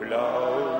Glauben.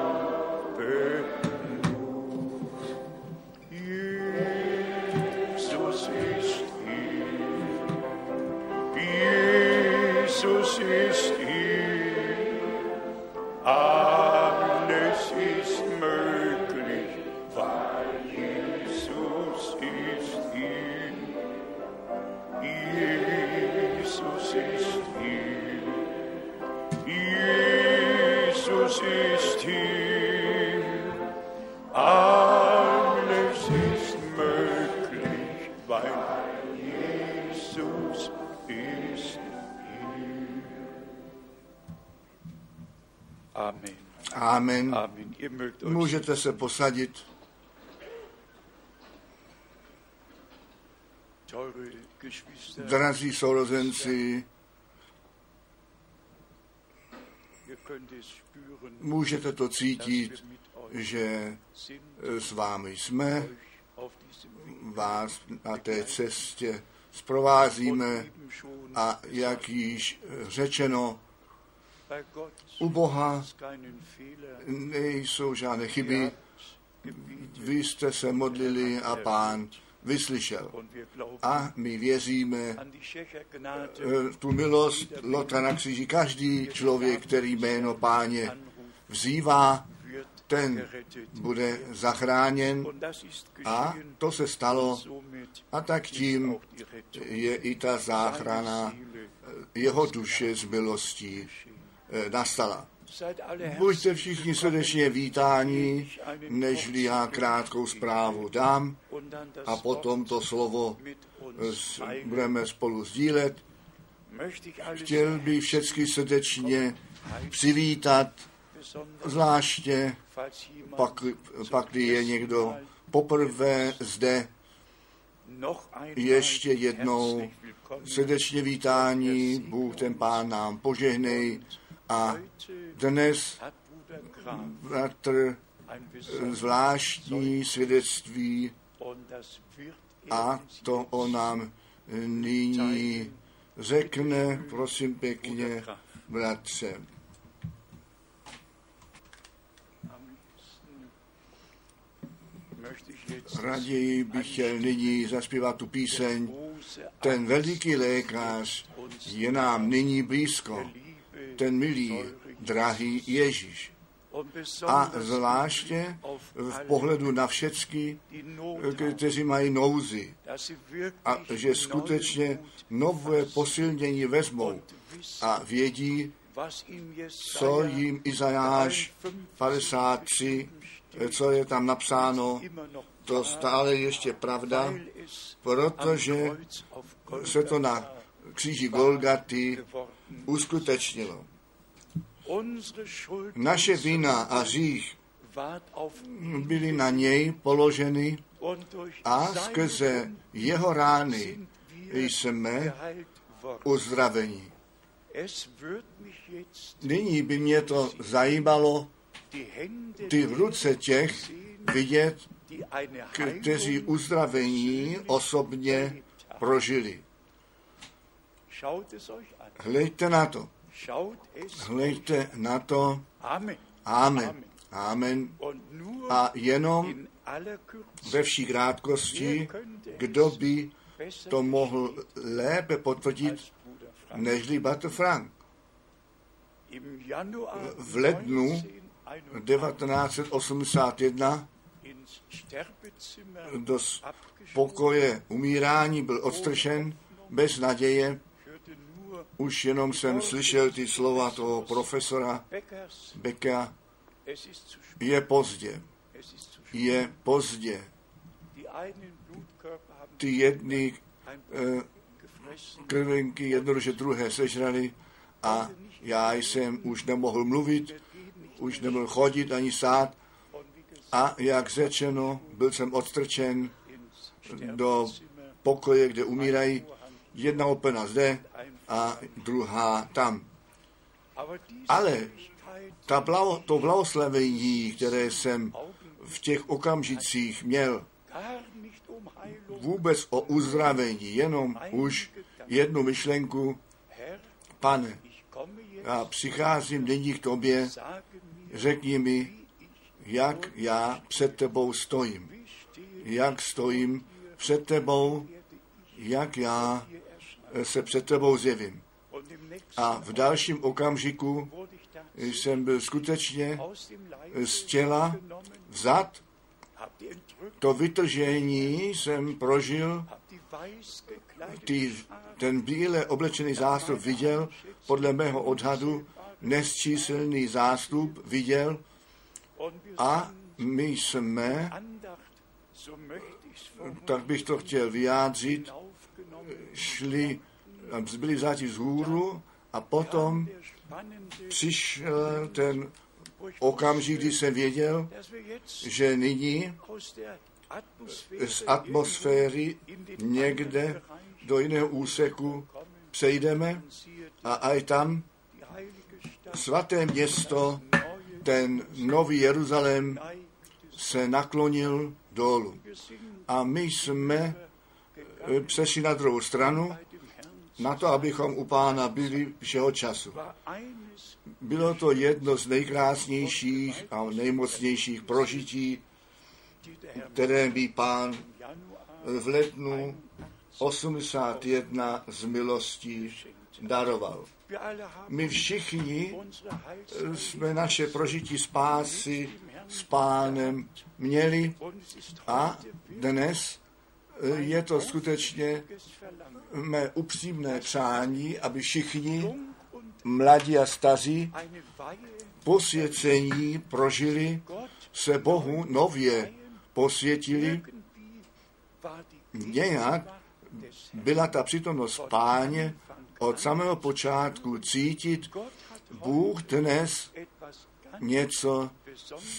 Amen. Můžete se posadit. Drazí sourozenci, můžete to cítit, že sind, s vámi jsme, vás na té cestě zprovázíme a jak již řečeno, u Boha nejsou žádné chyby. Vy jste se modlili a pán vyslyšel. A my věříme eh, tu milost Lotra na kříži. Každý člověk, který jméno páně vzývá, ten bude zachráněn. A to se stalo. A tak tím je i ta záchrana Seele jeho duše z milostí eh, nastala. Seid alle Buďte všichni srdečně vítáni, nežli já krátkou zprávu dám. a potom to slovo eh, s- budeme spolu sdílet. Chtěl bych všechny srdečně přivítat, zvláště pak, pak je někdo poprvé zde, ještě jednou srdečně vítání, Bůh ten Pán nám požehnej a dnes bratr besonderes zvláštní svědectví a to on nám nyní řekne, prosím pěkně, bratře. Raději bych chtěl nyní zaspívat tu píseň. Ten veliký lékař je nám nyní blízko, ten milý, drahý Ježíš. A zvláště v pohledu na všecky, kteří mají nouzy, a že skutečně nové posilnění vezmou a vědí, co jim Izajáš 53, co je tam napsáno, to stále ještě pravda, protože se to na kříži Golgaty. Uskutečnilo. Naše vina a auf byly na něj položeny a skrze jeho rány jsme uzdraveni. Nyní by mě to zajímalo, ty v ruce těch vidět, kteří uzdravení osobně prožili. Hleďte na to, hleďte na to. Amen. Amen. Amen. A jenom ve vší krátkosti, kdo by to mohl lépe potvrdit, nežli Bratr Frank. V lednu 1981 1981 ins Sterbezimmer do pokoje umírání byl odstržen bez naděje. Už jenom jsem slyšel ty slova toho profesora Beka. Je pozdě, je pozdě. Ty jedny eh, krvinky jednoduše druhé sežrali a já jsem už nemohl mluvit, už nemohl chodit ani sát a jak řečeno, byl jsem odstrčen do pokoje, kde umírají, jedna opena zde a druhá tam. Ale ta blao, to blahoslavení, které jsem v těch okamžicích měl, vůbec o uzdravení, jenom už jednu myšlenku, pane, já přicházím nyní k tobě řekni mi, jak já před tebou stojím. Jak stojím před tebou, jak já se před tebou zjevím. A v dalším okamžiku jsem byl skutečně z těla vzat. To vytržení jsem prožil, ty, ten bíle oblečený zástup viděl, podle mého odhadu nesčíselný zástup viděl a my jsme, tak bych to chtěl vyjádřit, šli, byli vzati z hůru a potom přišel ten okamžik, kdy jsem věděl, že nyní z atmosféry někde do jiného úseku přejdeme a aj tam svaté město, ten nový Jeruzalém, se naklonil dolů. A my jsme přešli na druhou stranu, na to, abychom u pána byli všeho času. Bylo to jedno z nejkrásnějších a nejmocnějších prožití, které mi pán v lednu 81 z milostí daroval. My všichni jsme naše prožití spásy s pánem měli a dnes je to skutečně mé upřímné přání, aby všichni, mladí a staří, posvěcení prožili, se Bohu nově posvětili, nějak byla ta přítomnost páně od samého počátku cítit, Bůh dnes něco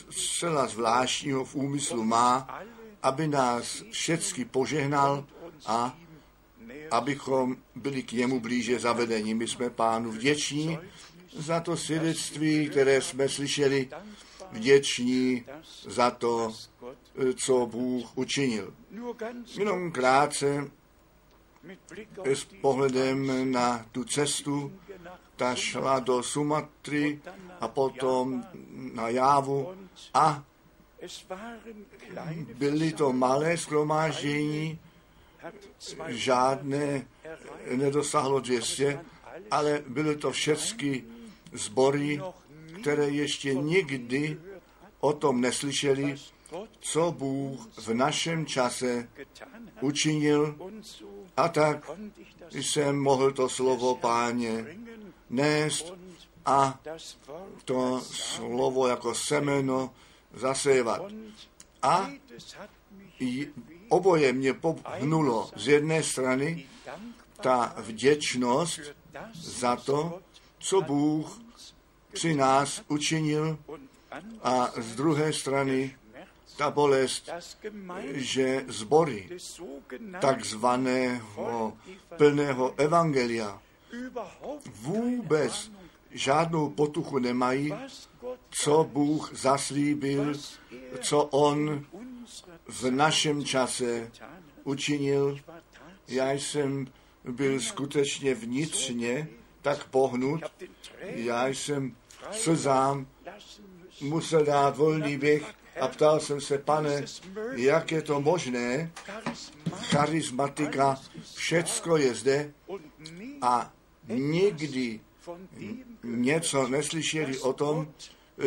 zcela zvláštního v úmyslu má, aby nás všecky požehnal a abychom byli k němu blíže zavedení. My jsme pánu vděční za to svědectví, které jsme slyšeli, vděční za to, co Bůh učinil. Jenom krátce s pohledem na tu cestu, ta šla do Sumatry a potom na Jávu a byly to malé schromáždění, žádné nedosáhlo 200, ale byly to všechny sbory, které ještě nikdy o tom neslyšeli, co Bůh v našem čase učinil. A tak jsem mohl to slovo páně nést a to slovo jako semeno zasévat. A oboje mě pohnulo z jedné strany ta vděčnost za to, co Bůh při nás učinil a z druhé strany ta bolest, že zbory takzvaného plného evangelia vůbec žádnou potuchu nemají, co Bůh zaslíbil, co On v našem čase učinil. Já jsem byl skutečně vnitřně tak pohnut, já jsem slzám musel dát volný běh a ptal jsem se, pane, jak je to možné, charismatika, všecko je zde a nikdy něco neslyšeli o tom,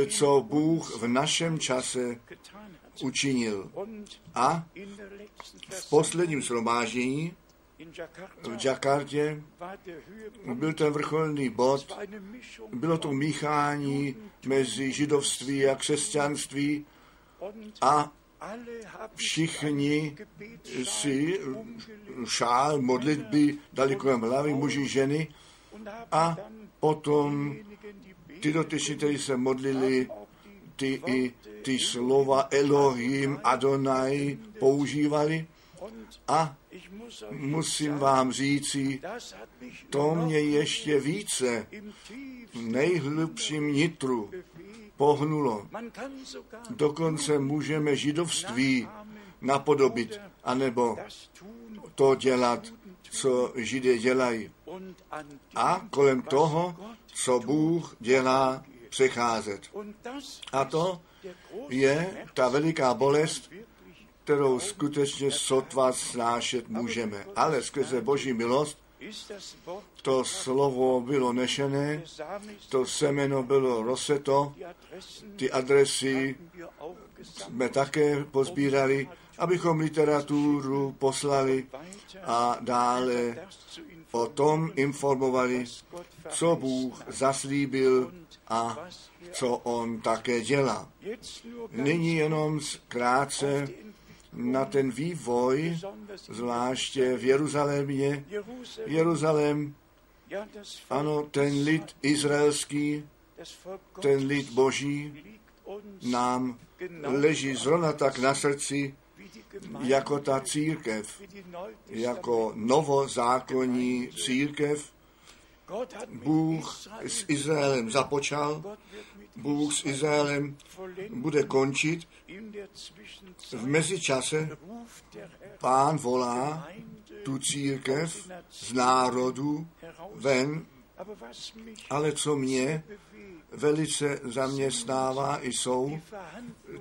co Bůh v našem čase učinil. A v posledním shromáždění v Jakartě byl ten vrcholný bod, bylo to míchání mezi židovství a křesťanství a všichni si šál modlitby dali kolem hlavy, muži, ženy a potom ty dotyční, kteří se modlili, ty i ty slova Elohim, Adonai používali a musím vám říci, to mě ještě více v nejhlubším nitru pohnulo. Dokonce můžeme židovství napodobit, anebo to dělat, co židé dělají. A kolem toho, co Bůh dělá přecházet. A to je ta veliká bolest, kterou skutečně sotva snášet můžeme. Ale skrze Boží milost to slovo bylo nešené, to semeno bylo roseto, ty adresy jsme také pozbírali, abychom literaturu poslali a dále o tom informovali, co Bůh zaslíbil a co on také dělá. Nyní jenom krátce die na ten vývoj, zvláště v Jeruzalémě. Jeruzalém, ano, ten lid izraelský, ten lid boží nám leží zrovna tak na srdci, jako ta církev, jako novozákonní církev. Bůh s Izraelem započal, Bůh s Izraelem bude končit. V mezičase pán volá tu církev z národu ven, ale co mě velice zaměstnává, jsou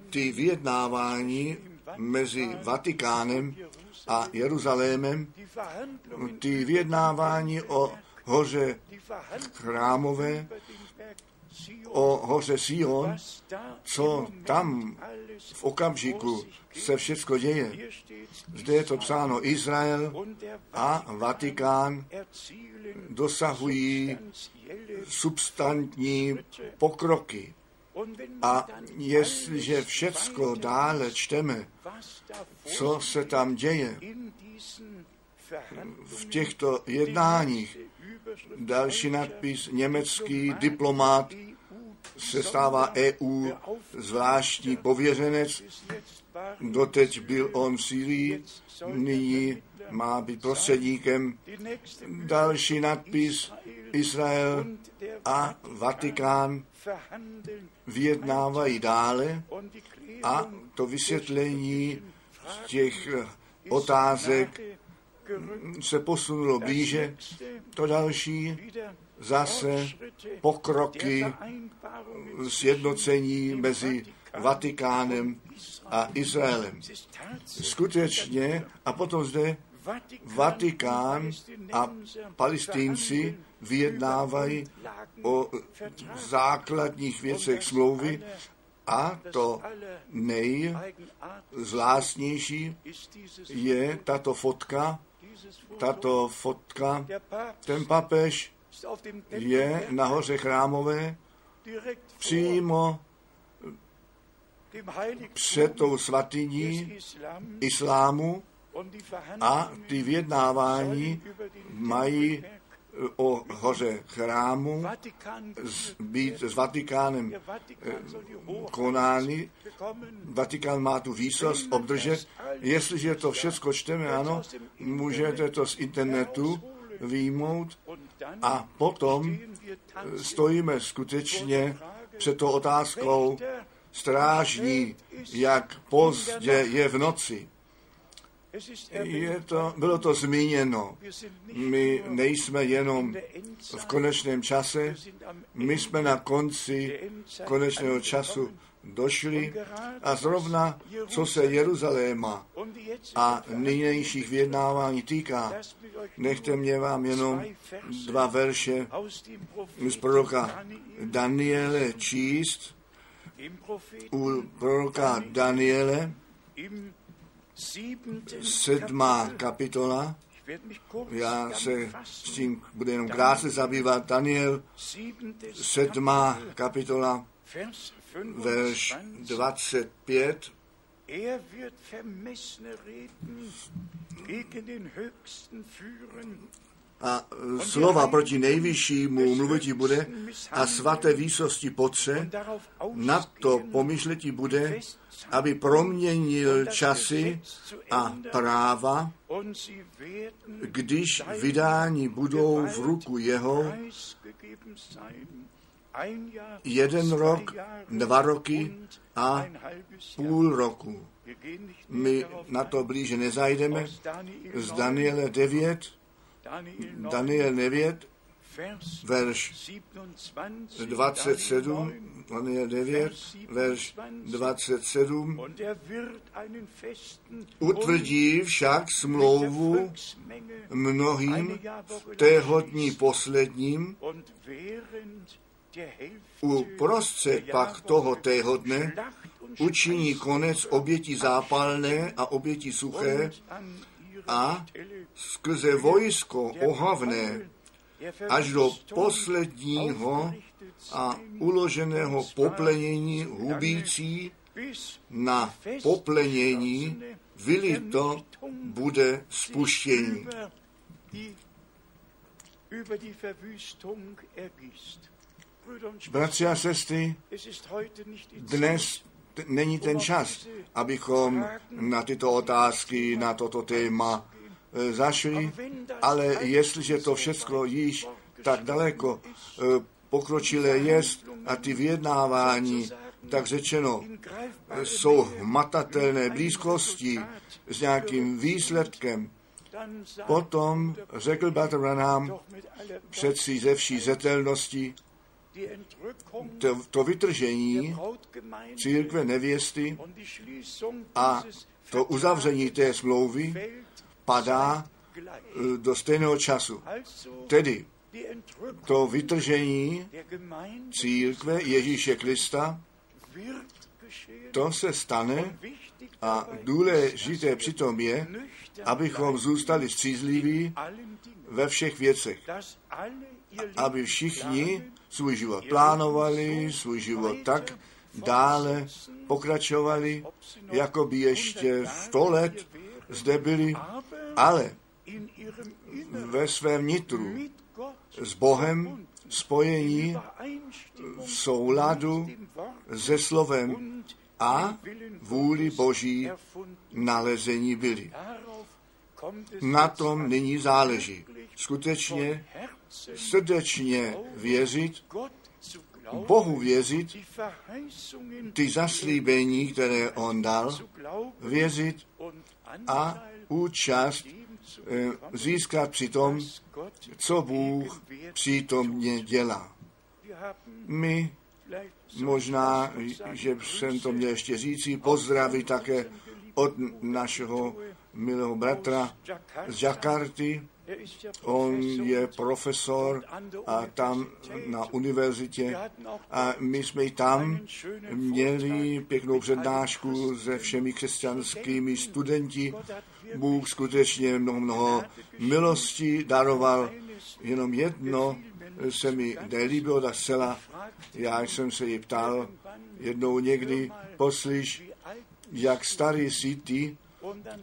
ty vyjednávání mezi Vatikánem a Jeruzalémem, ty vyjednávání o hoře chrámové, o hoře Sion, co tam v okamžiku se všecko děje. Zde je to psáno Izrael a Vatikán dosahují substantní pokroky. A jestliže všecko dále čteme, co se tam děje v těchto jednáních, další nadpis německý diplomat se stává EU zvláštní pověřenec. Doteď byl on v Syrii, nyní má být prostředníkem. Další nadpis Izrael a Vatikán vyjednávají dále a to vysvětlení těch otázek se posunulo blíže. To další zase pokroky sjednocení mezi Vatikánem a Izraelem. Skutečně, a potom zde Vatikán a palestinci vyjednávají o základních věcech smlouvy a to nejzvláštnější je tato fotka, tato fotka, ten papež je nahoře chrámové přímo před tou svatyní islámu a ty vyjednávání mají o hoře chrámu z, být s Vatikánem konány. Vatikán má tu výsost obdržet. Jestliže to všechno čteme, ano, můžete to z internetu výjmout a potom stojíme skutečně před tou otázkou strážní, jak pozdě je v noci. Je to, bylo to zmíněno. My nejsme jenom v konečném čase, my jsme na konci konečného času došli a zrovna, co se Jeruzaléma a nynějších vyjednávání týká, nechte mě vám jenom dva verše z proroka Daniele číst. U proroka Daniele sedmá kapitola. Já se s tím budu jenom krátce zabývat. Daniel, sedmá kapitola, verš 25. Er a slova proti nejvyššímu mluvití bude a svaté výsosti potře, na to pomyšletí bude, aby proměnil časy a práva, když vydání budou v ruku jeho. jeden rok, dva roky a půl roku. My na to blíže nezajdeme. Z Daniele 9, Daniel 9, verš 27, on je 9, verš 27, utvrdí však smlouvu mnohým v tého dní posledním, u prostřed pak toho tého dne učiní konec oběti zápalné a oběti suché a skrze vojsko ohavné až do posledního a uloženého poplenění hubící na poplenění vylito bude spuštění. Bratři a sestry, dnes není ten čas, abychom na tyto otázky, na toto téma e, zašli, ale jestliže to všechno již tak daleko e, pokročilé jest a ty vyjednávání, tak řečeno, jsou hmatatelné blízkosti s nějakým výsledkem, potom řekl Bater Branham přeci ze vší zetelnosti, to, to vytržení církve nevěsty a to uzavření té smlouvy padá eh, do stejného času. Tedy to vytržení církve Ježíše Krista, to se stane a důležité přitom je, abychom zůstali střízliví ve všech věcech, aby všichni svůj život plánovali, svůj život tak dále pokračovali, jako by ještě sto let zde byli, ale ve svém nitru s Bohem spojení v souladu se slovem a vůli Boží nalezení byli. Na tom nyní záleží. Skutečně srdečně věřit, Bohu věřit, ty zaslíbení, které On dal, věřit a účast eh, získat při tom, co Bůh přítomně dělá. My možná, že jsem to měl ještě říci, pozdraví také od našeho milého bratra z Jakarty, On je profesor a tam na univerzitě a my jsme tam měli pěknou přednášku se všemi křesťanskými studenti. Bůh skutečně mnoho, mnoho milostí daroval. Jenom jedno se mi nelíbilo tak zcela. Já jsem se ji ptal jednou někdy, poslyš, jak starý jsi ty,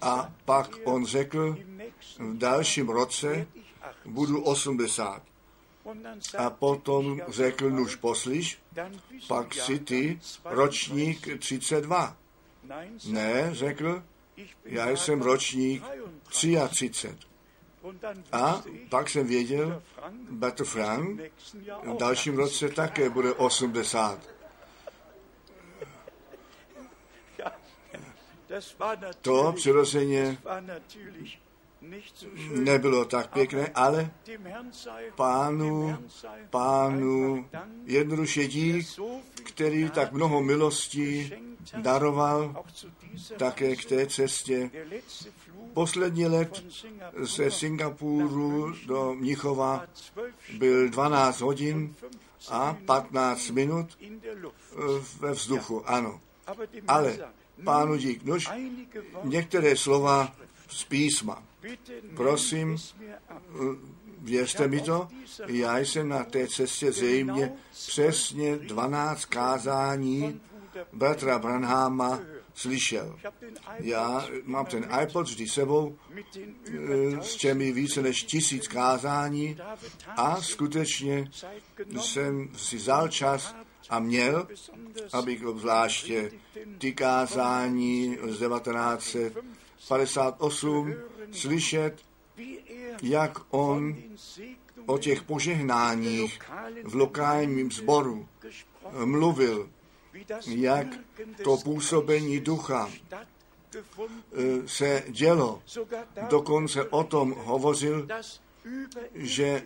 a pak on řekl, v dalším roce budu 80. A potom řekl, nuž poslyš, pak si ty ročník 32. Ne, řekl, já jsem ročník 33. A pak jsem věděl, Bratr Frank v dalším roce také bude 80. To přirozeně nebylo tak pěkné, ale pánu, pánu jednoduše dík, který tak mnoho milostí daroval také k té cestě. Poslední let ze Singapuru do Mnichova byl 12 hodin a 15 minut ve vzduchu, ano. Ale pánu dík. Nož, některé slova z písma. Prosím, věřte mi to, já jsem na té cestě zřejmě přesně 12 kázání bratra Branhama slyšel. Já mám ten iPod vždy sebou eh, s těmi více než tisíc kázání a skutečně jsem si vzal čas a měl, abych obzvláště ty kázání z 1958 slyšet, jak on o těch požehnáních v lokálním sboru mluvil, jak to působení ducha eh, se dělo. Dokonce o tom hovořil, že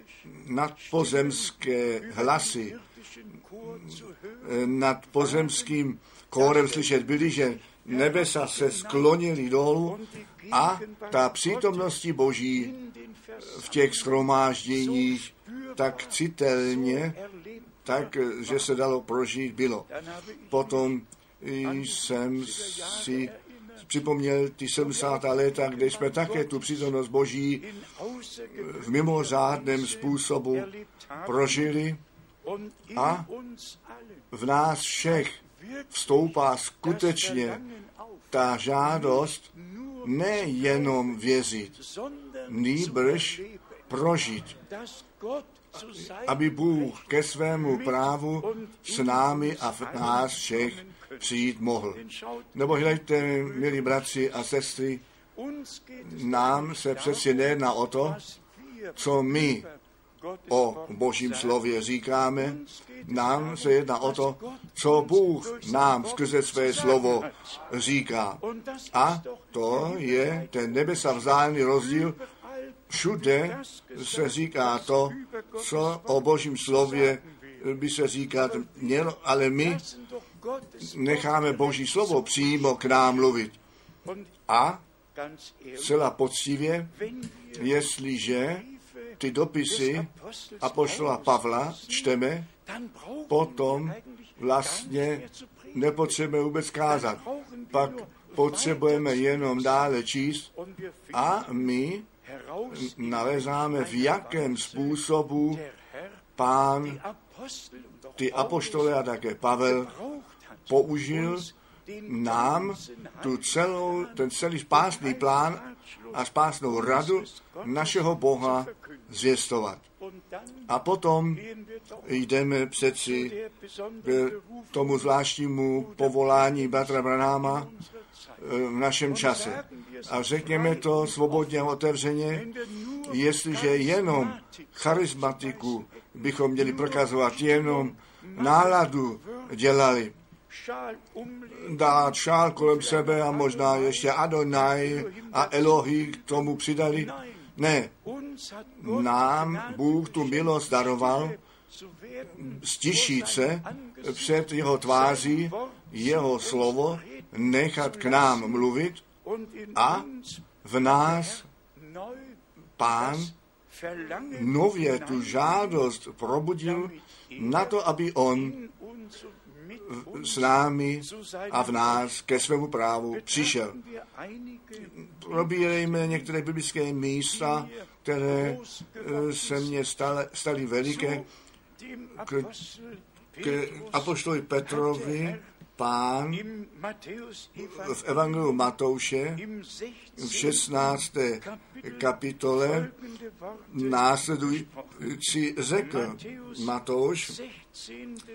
nadpozemské hlasy eh, nad pozemským kórem slyšet byli, že nebesa se sklonili dolů a ta přítomnosti Boží v těch schromážděních tak citelně, tak, že se dalo prožít, bylo. Potom jsem si připomněl ty 70. léta, kde jsme také tu přítomnost Boží v mimořádném způsobu prožili a v nás všech vstoupá skutečně ta žádost nejenom věřit, nýbrž prožít, aby Bůh ke svému právu s námi a v nás všech přijít mohl. Nebo hledajte, milí bratři a sestry, nám se přeci nejedná o to, co my o Božím slově říkáme, nám se jedná o to, co Bůh nám skrze své slovo říká. A to je ten nebesa vzájemný rozdíl. Všude se říká to, co o Božím slově by se říkat mělo, ale my necháme Boží slovo přímo k nám mluvit. A zcela poctivě, jestliže ty dopisy apoštola Pavla čteme, potom vlastně nepotřebujeme vůbec kázat. Pak potřebujeme jenom dále číst a my nalezáme, v jakém způsobu pán ty apoštole a také Pavel použil nám tu celou, ten celý spásný plán a spásnou radu našeho Boha zvěstovat. A potom jdeme přeci k tomu zvláštnímu povolání Batra Branáma eh, v našem čase. A řekněme to svobodně a otevřeně, jestliže jenom charismatiku bychom měli prokazovat, jenom náladu dělali, dát šál kolem sebe a možná ještě Adonai a Elohi k tomu přidali. Ne, nám Bůh tu milost daroval stišit se před jeho tváří, jeho slovo, nechat k nám mluvit a v nás pán nově tu žádost probudil na to, aby on s námi a v nás ke svému právu přišel. Probírejme některé biblické místa, které eh, se mně staly, veliké. K, k apoštoli Petrovi pán v Evangeliu Matouše v 16. kapitole následující řekl Matouš,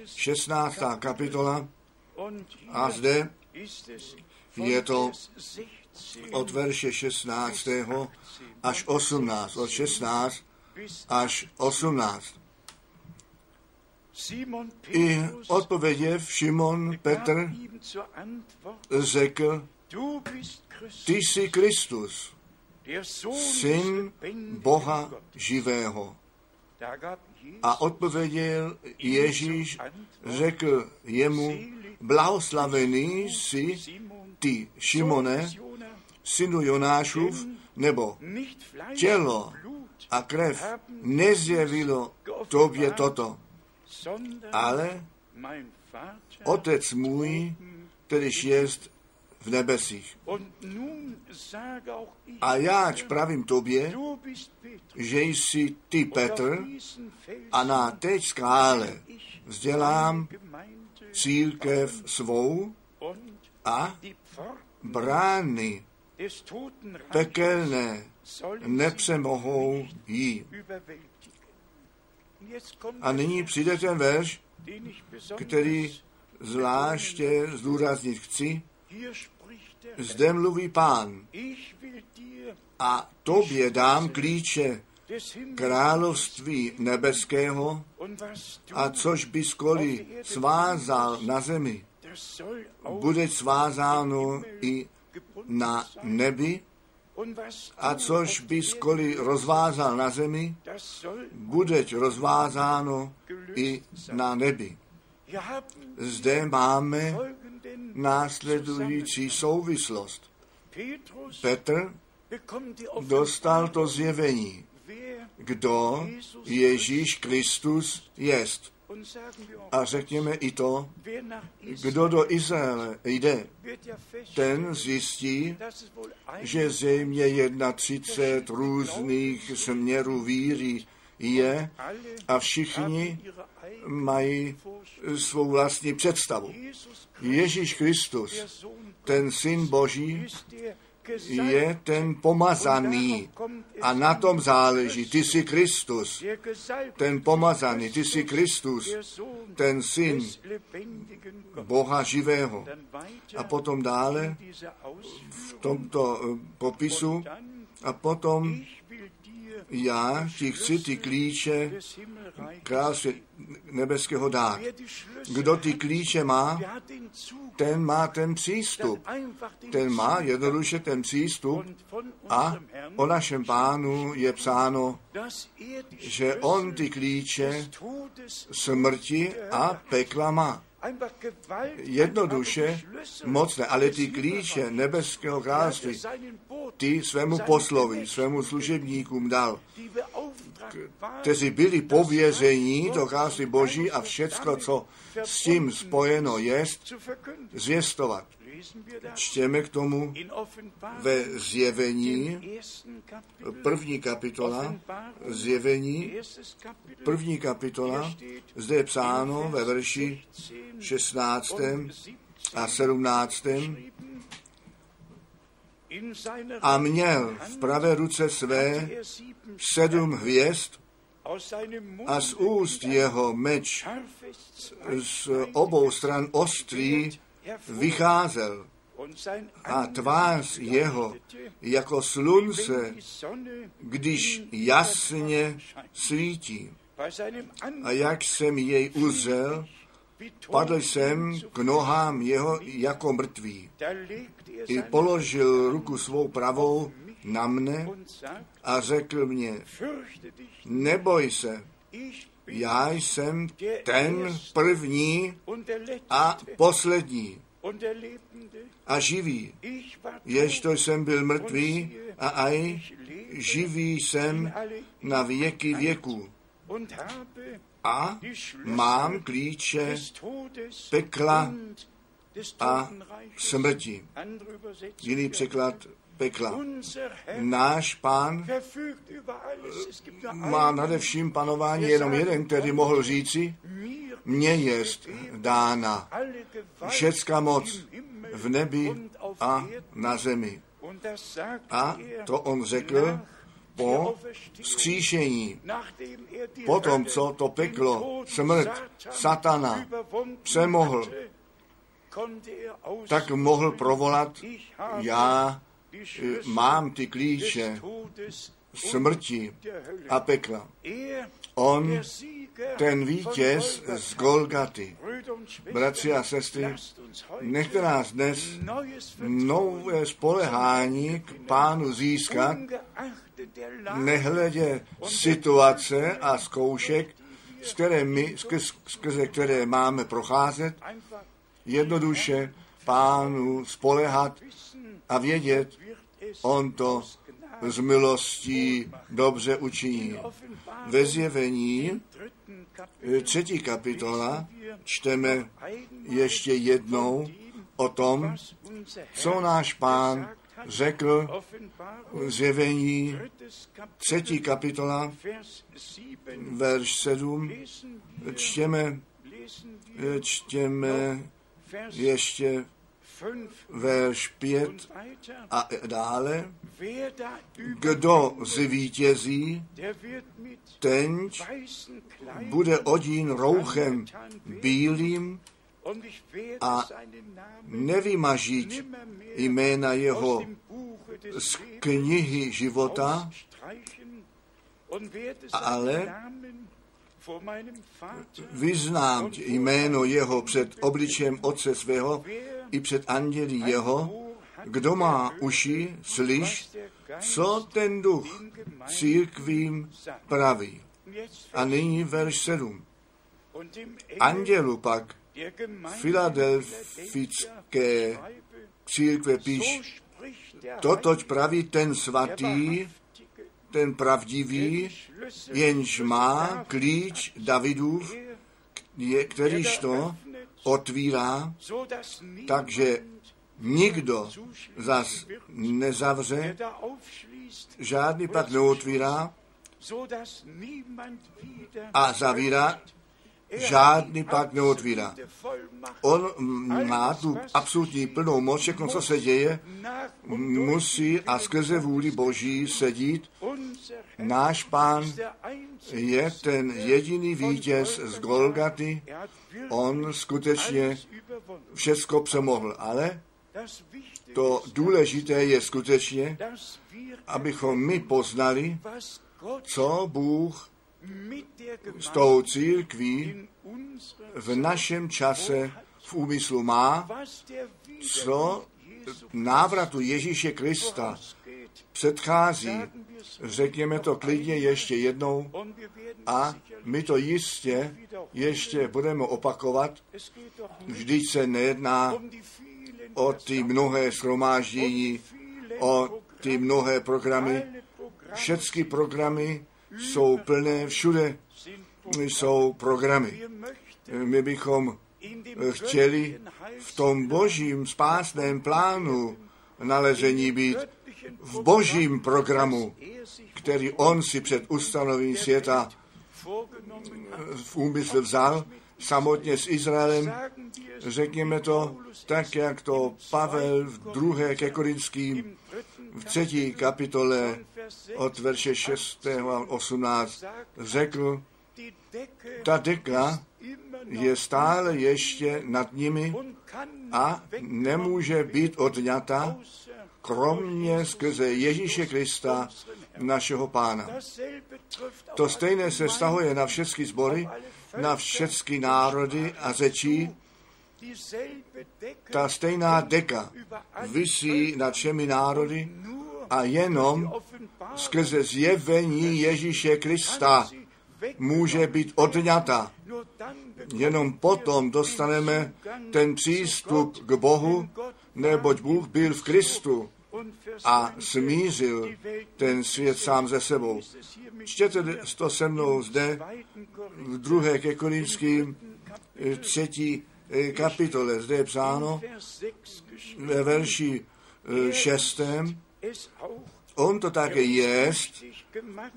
16. kapitola a zde je to od verše 16. až 18, od 16 až 18. I odpověděv Šimon Petr řekl, ty jsi Kristus, syn Boha živého. A odpověděl Ježíš, řekl jemu, blahoslavený jsi ty, Šimone, synu Jonášův, nebo tělo a krev nezjevilo tobě toto, ale Otec můj, kterýž jest v nebesích. A jáč pravím tobě, že jsi ty Petr a na té skále vzdělám církev svou a brány pekelné nepřemohou jí. A nyní přijde ten verš, který zvláště zdůraznit chci. Zde mluví pán a tobě dám klíče království nebeského a což by skoli svázal na zemi, bude svázáno i na nebi A což by skoli rozvázal na zemi, budeť rozvázáno i na nebi. Zde máme následující souvislost. Petr dostal to zjevení, kdo Ježíš Kristus jest. A řekněme i to, kdo do Izraele jde, ten zjistí, že zřejmě 31 různých směrů víry je a všichni mají svou vlastní představu. Ježíš Kristus, ten syn Boží, je ten pomazaný a na tom záleží. Ty jsi Kristus, ten pomazaný, ty jsi Kristus, ten syn Boha živého. A potom dále v tomto eh, popisu a potom já ti chci ty klíče krásy nebeského dát. Kdo ty klíče má, ten má ten přístup. Ten má jednoduše ten přístup a o našem pánu je psáno, že on ty klíče smrti a pekla má. Jednoduše, mocné, ale ty klíče nebeského království, ty svému poslovi, svému služebníkům dal, kteří byli pověření do království Boží a všecko, co s tím spojeno je, zvěstovat. Čtěme k tomu ve zjevení, první kapitola, zjevení, první kapitola, zde je psáno ve verši 16. a 17. A měl v pravé ruce své sedm hvězd a z úst jeho meč z obou stran ostrý vycházel a tvář jeho jako slunce, když jasně svítí. A jak jsem jej uzřel, padl jsem k nohám jeho jako mrtvý. I položil ruku svou pravou na mne a řekl mě, neboj se, já jsem ten první a poslední. A živý. Ježto jsem byl mrtvý a aj živý jsem na věky věků. A mám klíče pekla a smrti. Jiný překlad pekla. Náš pán má nadevším panování jenom jeden, který mohl říci, mně jest dána všecká moc v nebi a na zemi. A to on řekl po skříšení, po tom, co to peklo, smrt, satana přemohl, tak mohl provolat, já mám ty klíče smrti a pekla. On, ten vítěz z Golgaty. Bratři a sestry, nechte nás dnes nové spolehání k pánu získat, nehledě situace a zkoušek, s které my, skrze které máme procházet, jednoduše pánu spolehat a vědět, on to z milostí dobře učiní. Ve zjevení třetí kapitola čteme ještě jednou o tom, co náš pán řekl zjevení třetí kapitola, verš 7, čtěme, čtěme ještě verš 5 a dále, kdo zvítězí, ten bude odín rouchem bílým a nevymažit jména jeho z knihy života, ale vyznám jméno jeho před obličem Otce svého i před anděli jeho, kdo má uši, slyš, co ten duch církvím praví. A nyní verš 7. Andělu pak filadelfické církve píš, totož praví ten svatý, ten pravdivý, jenž má klíč Davidův, kterýž to otvírá, takže nikdo zas nezavře, žádný pak neotvírá a zavírá, žádný pak neotvírá. On má tu absolutní plnou moc, všechno, co se děje, musí a skrze vůli Boží sedít. Náš pán je ten jediný vítěz z Golgaty. On skutečně všechno přemohl, ale to důležité je skutečně, abychom my poznali, co Bůh s tou církví v našem čase v úmyslu má, co návratu Ježíše Krista předchází. Řekněme to klidně ještě jednou a my to jistě ještě budeme opakovat. Vždyť se nejedná o ty mnohé shromáždění, o ty mnohé programy. Všechny programy jsou plné, všude jsou programy. My bychom chtěli v tom božím spásném plánu nalezení být v božím programu, který on si před ustanovením světa v úmysl vzal, samotně s Izraelem, řekněme to tak, jak to Pavel v druhé ke Korinským v třetí kapitole od verše 6. a 18 řekl, ta deka je stále ještě nad nimi a nemůže být odňata, kromě skrze Ježíše Krista, našeho pána. To stejné se stahuje na všechny sbory, na všechny národy a řečí, ta stejná deka visí nad všemi národy a jenom skrze zjevení Ježíše Krista může být odňata. Jenom potom dostaneme ten přístup k Bohu, neboť Bůh byl v Kristu a smířil ten svět sám ze sebou. Čtěte to se mnou zde v druhé ke Korinským třetí kapitole. Zde je psáno ve verši šestém, on to také jest,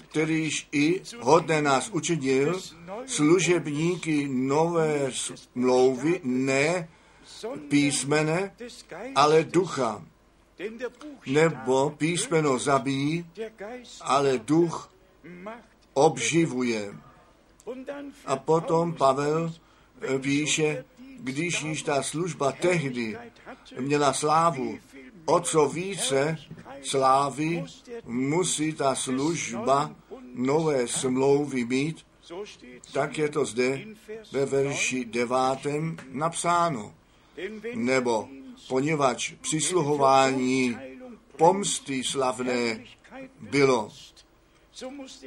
kterýž i hodně nás učinil, služebníky nové smlouvy, ne písmene, ale ducha. Nebo písmeno zabíjí, ale duch obživuje. A potom Pavel píše, když již ta služba tehdy měla slávu, o co více slávy musí ta služba nové smlouvy mít, tak je to zde ve verši devátém napsáno. Nebo poněvadž přisluhování pomsty slavné bylo,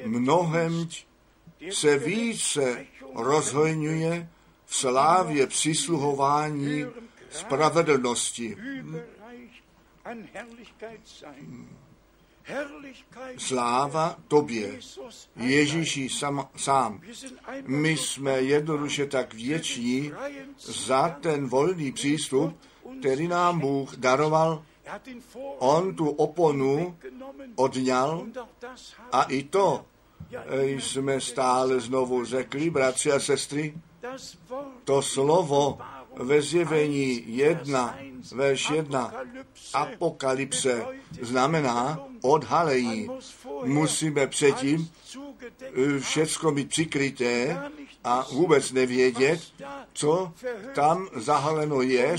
mnohem se více rozhojňuje v slávě přisluhování spravedlnosti. Sláva tobě, Ježíši sam, sám. My jsme jednoduše tak věční za ten volný přístup, který nám Bůh daroval. On tu oponu odňal a i to jsme stále znovu řekli, bratři a sestry, to slovo ve zjevení 1, verš 1, apokalypse znamená odhalení. Musíme předtím všecko mít přikryté a vůbec nevědět, co tam zahaleno je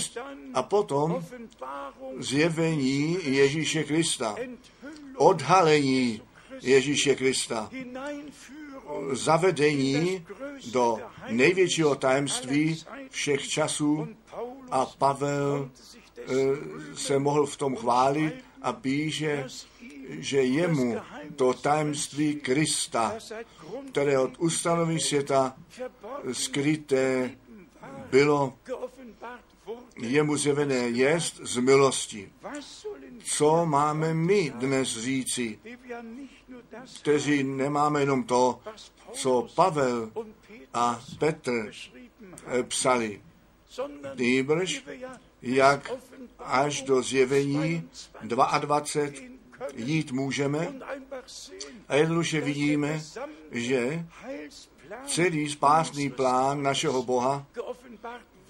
a potom zjevení Ježíše Krista. Odhalení Ježíše Krista. Zavedení do největšího tajemství všech časů a Pavel se mohl v tom chválit a píše, že jemu to tajemství Krista, které od ustanovení světa skryté bylo jemu zjevené jest z milosti. Co máme my dnes říci, kteří nemáme jenom to, co Pavel a Petr psali, nýbrž jak až do zjevení 22 jít můžeme a jednoduše vidíme, že celý spásný plán našeho Boha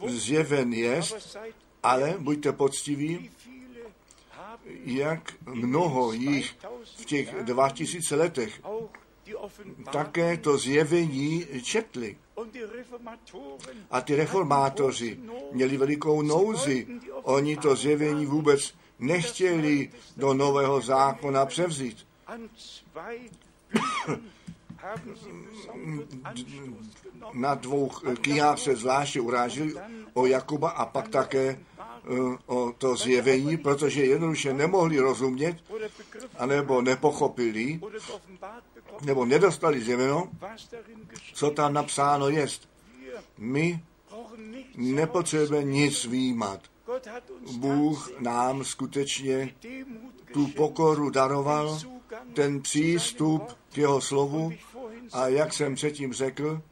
zjeven je, ale buďte poctiví, jak mnoho jich v těch 2000 letech také to zjevení četli. A ty reformátoři měli velikou nouzi. Oni to zjevení vůbec nechtěli do nového zákona převzít. Na dvou knihách se zvláště urážili o Jakuba a pak také o to zjevení, protože jednoduše nemohli rozumět, anebo nepochopili, nebo nedostali zjeveno, co tam napsáno jest. My nepotřebujeme nic výjímat. Bůh nám skutečně tu pokoru daroval, ten přístup k jeho slovu a jak jsem předtím řekl,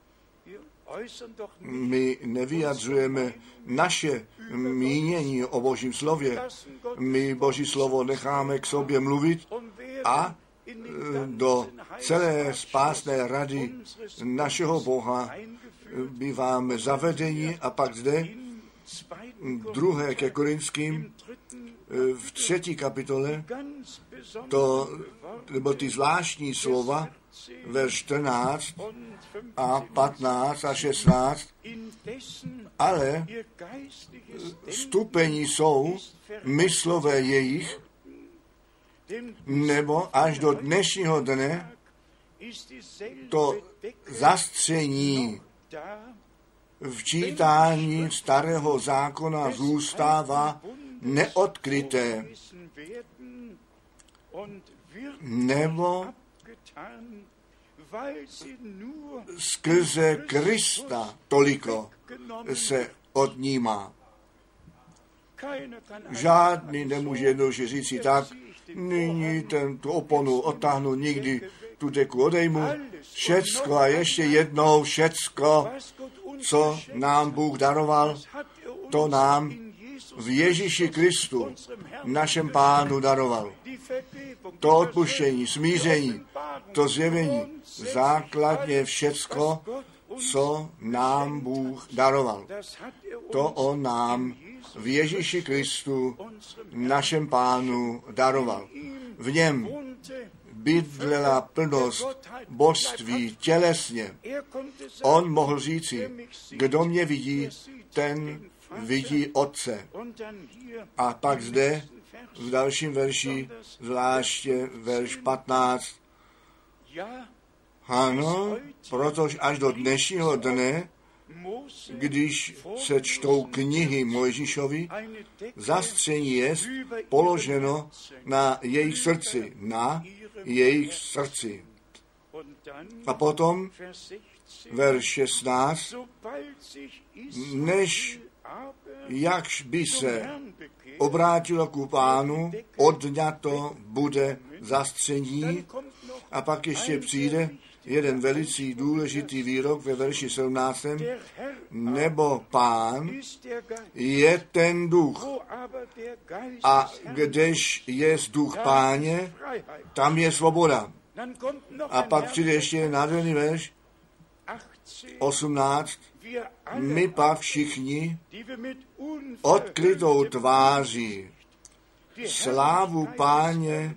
my nevyjadřujeme naše mínění o Božím slově. My Boží slovo necháme k sobě mluvit a do celé spásné rady našeho Boha býváme zavedeni a pak zde druhé ke Korinským v třetí kapitole to, nebo ty zvláštní slova ve 14 a 15 a 16, ale stupení jsou myslové jejich, nebo až do dnešního dne to zastření v čítání starého zákona zůstává neodkryté, nebo skrze Krista toliko se odnímá. Žádný nemůže jednoduše říct si tak, nyní ten, tu oponu otáhnu, nikdy tu deku odejmu. Všecko a ještě jednou všecko, co nám Bůh daroval, to nám v Ježíši Kristu, našem pánu, daroval. To odpuštění, smíření, to zjevení, základně všecko, co nám Bůh daroval. To On nám v Ježíši Kristu, našem pánu, daroval. V něm bydlela plnost božství tělesně. On mohl říci, kdo mě vidí, ten vidí Otce. A pak zde v dalším verši, zvláště verš 15, ano, protože až do dnešního dne, když se čtou knihy Mojžíšovi, zastření je položeno na jejich srdci, na jejich srdci. A potom verš 16, než jakž by se obrátilo ku pánu, odňato bude zastření a pak ještě přijde jeden velicí důležitý výrok ve verši 17. Nebo pán je ten duch. A kdež je duch páně, tam je svoboda. A pak přijde ještě nádherný verš 18. My pak všichni odkrytou tváří slávu páně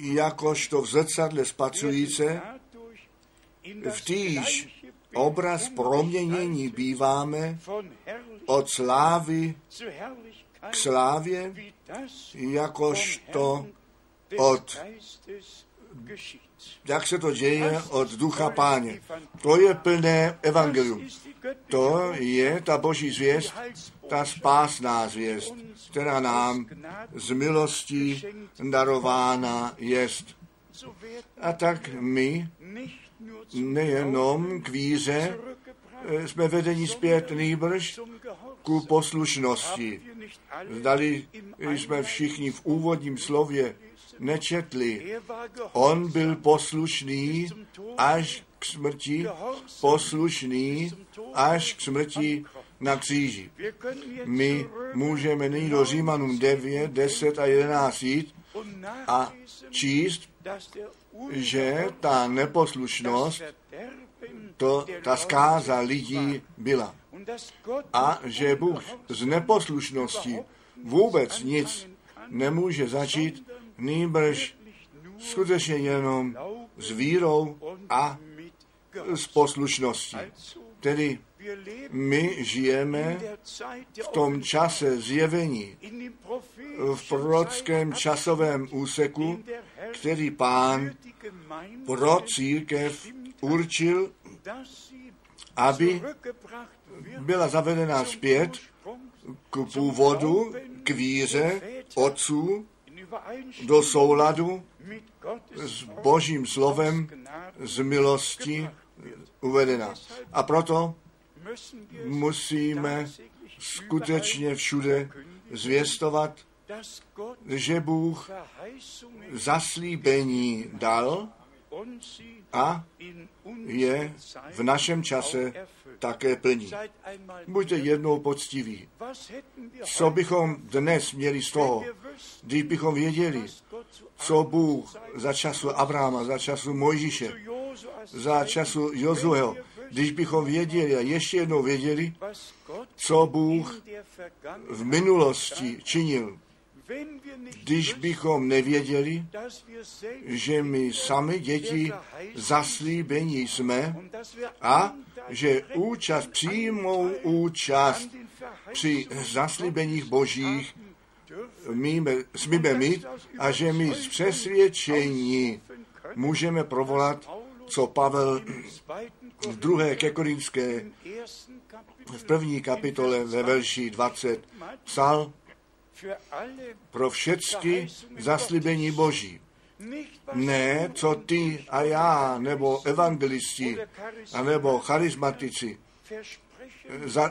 jakožto v zrcadle spatřujíce, v týž obraz proměnění býváme od slávy k slávě, jakožto od jak se to děje od ducha páně. To je plné evangelium. To je ta boží zvěst, ta spásná zvěst, která nám z milostí darována jest. A tak my nejenom k víře eh, jsme vedeni zpět nýbrž ku poslušnosti. Zdali jsme všichni v úvodním slově nečetli. On byl poslušný až k smrti, poslušný až k smrti na kříži. My můžeme nyní do Římanům 9, 10 a 11 jít a číst, že ta neposlušnost, to, ta zkáza lidí byla. A že Bůh z neposlušnosti vůbec nic nemůže začít, nýbrž skutečně jenom s vírou a s poslušností. Tedy my žijeme v tom čase zjevení, v prorockém časovém úseku, který pán pro církev určil, aby byla zavedena zpět k původu, k víře otců, do souladu s Božím slovem z milosti uvedena. A proto musíme skutečně všude zvěstovat, že Bůh zaslíbení dal a je v našem čase také plní. Buďte jednou poctiví. Co bychom dnes měli z toho, když bychom věděli, co Bůh za času Abrahama, za času Mojžíše, za času Jozueho, když bychom věděli a ještě jednou věděli, co Bůh v minulosti činil, když bychom nevěděli, že my sami děti zaslíbení jsme a že účast, přímou účast při zaslíbeních božích míme, smíme mít a že my z přesvědčení můžeme provolat, co Pavel v druhé ke Korinské v první kapitole ve verši 20 psal, pro všechny zaslíbení Boží. Ne, co ty a já, nebo evangelisti, nebo charismatici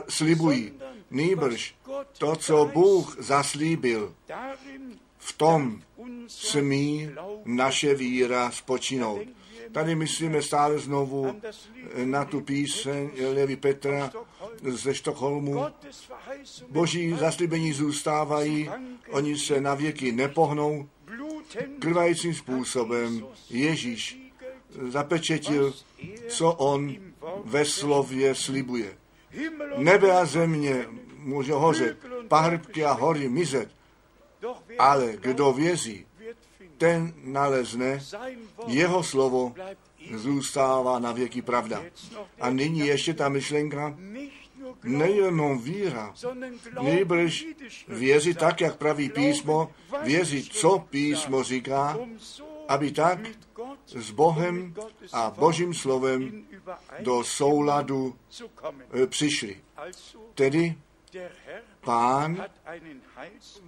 slibují. Nýbrž to, co Bůh zaslíbil, v tom smí naše víra spočinout. Tady myslíme stále znovu na tu píseň Levi Petra ze Štokholmu. Boží zaslíbení zůstávají, oni se na věky nepohnou. Krvajícím způsobem Ježíš zapečetil, co on ve slově slibuje. Nebe a země může hořet, pahrbky a hory mizet, ale kdo věří, ten nalezne, jeho slovo zůstává na věky pravda. A nyní ještě ta myšlenka, nejenom víra, nejbrž věřit tak, jak praví písmo, věřit, co písmo říká, aby tak s Bohem a Božím slovem do souladu eh, přišli. Tedy pán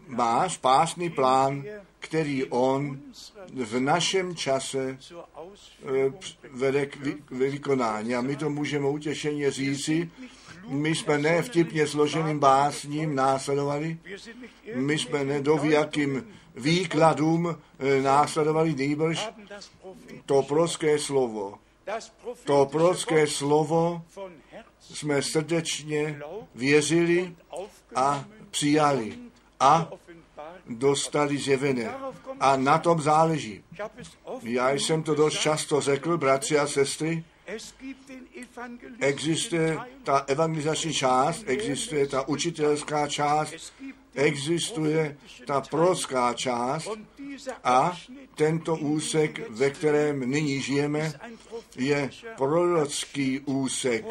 má spásný plán, který on v našem čase eh, vede k vykonání. A my to můžeme utěšeně říci, my jsme ne vtipně složeným básním následovali, my jsme ne jakým výkladům eh, následovali nýbrž to proské slovo. To proské slovo jsme srdečně věřili a přijali a dostali zjevené. A na tom záleží. Já jsem to dost často řekl, bratři a sestry, existuje ta evangelizační část, existuje ta učitelská část, existuje ta prorocká část a tento úsek, ve kterém nyní žijeme, je prorocký úsek,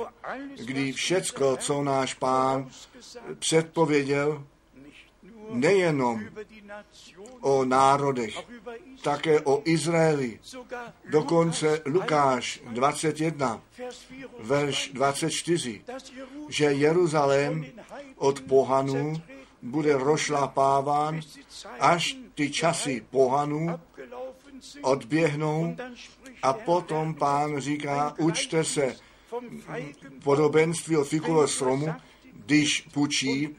kdy všecko, co náš pán předpověděl, nejenom o národech, také o Izraeli. Dokonce Lukáš 21, verš 24, že Jeruzalém od pohanů bude rošlapáván, až ty časy pohanů odběhnou a potom pán říká, učte se podobenství od fikulového stromu, když pučí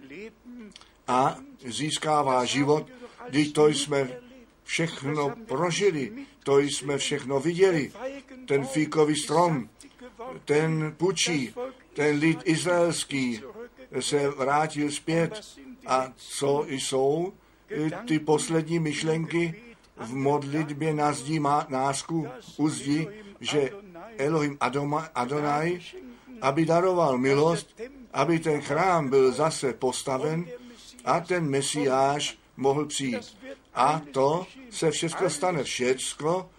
a získává život, když to jsme všechno prožili, to jsme všechno viděli. Ten fíkový strom, ten pučí, ten lid izraelský se vrátil zpět. A co jsou ty poslední myšlenky v modlitbě na zdi má, násku u zdi, že Elohim Adoma, Adonai, aby daroval milost, aby ten chrám byl zase postaven a ten Mesiáš mohl přijít. A to se všechno stane. Všecko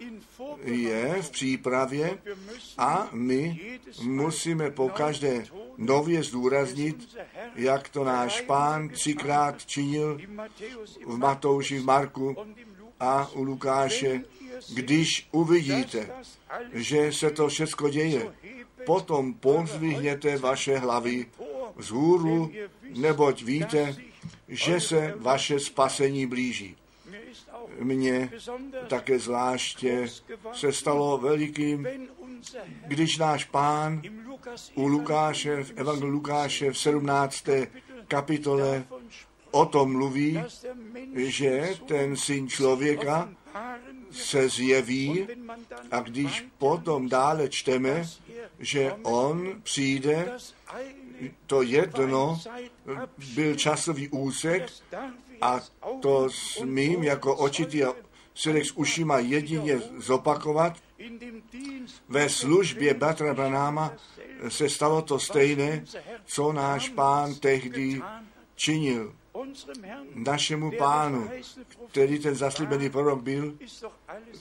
je v přípravě a my musíme po každé nově zdůraznit, jak to náš pán třikrát činil v Matouši, v Marku a u Lukáše, když uvidíte, že se to všechno děje, potom pozvihněte vaše hlavy vzhůru, neboť víte, že se vaše spasení blíží. Mně také zvláště se stalo velikým, když náš pán u Lukáše, v Evangeliu Lukáše v 17. kapitole o tom mluví, že ten syn člověka se zjeví a když potom dále čteme, že on přijde, to jedno byl časový úsek a to smím jako očitý a srdek s ušima jedině zopakovat. Ve službě Batra Branáma se stalo to stejné, co náš pán tehdy činil našemu pánu, který ten zaslíbený prorok byl,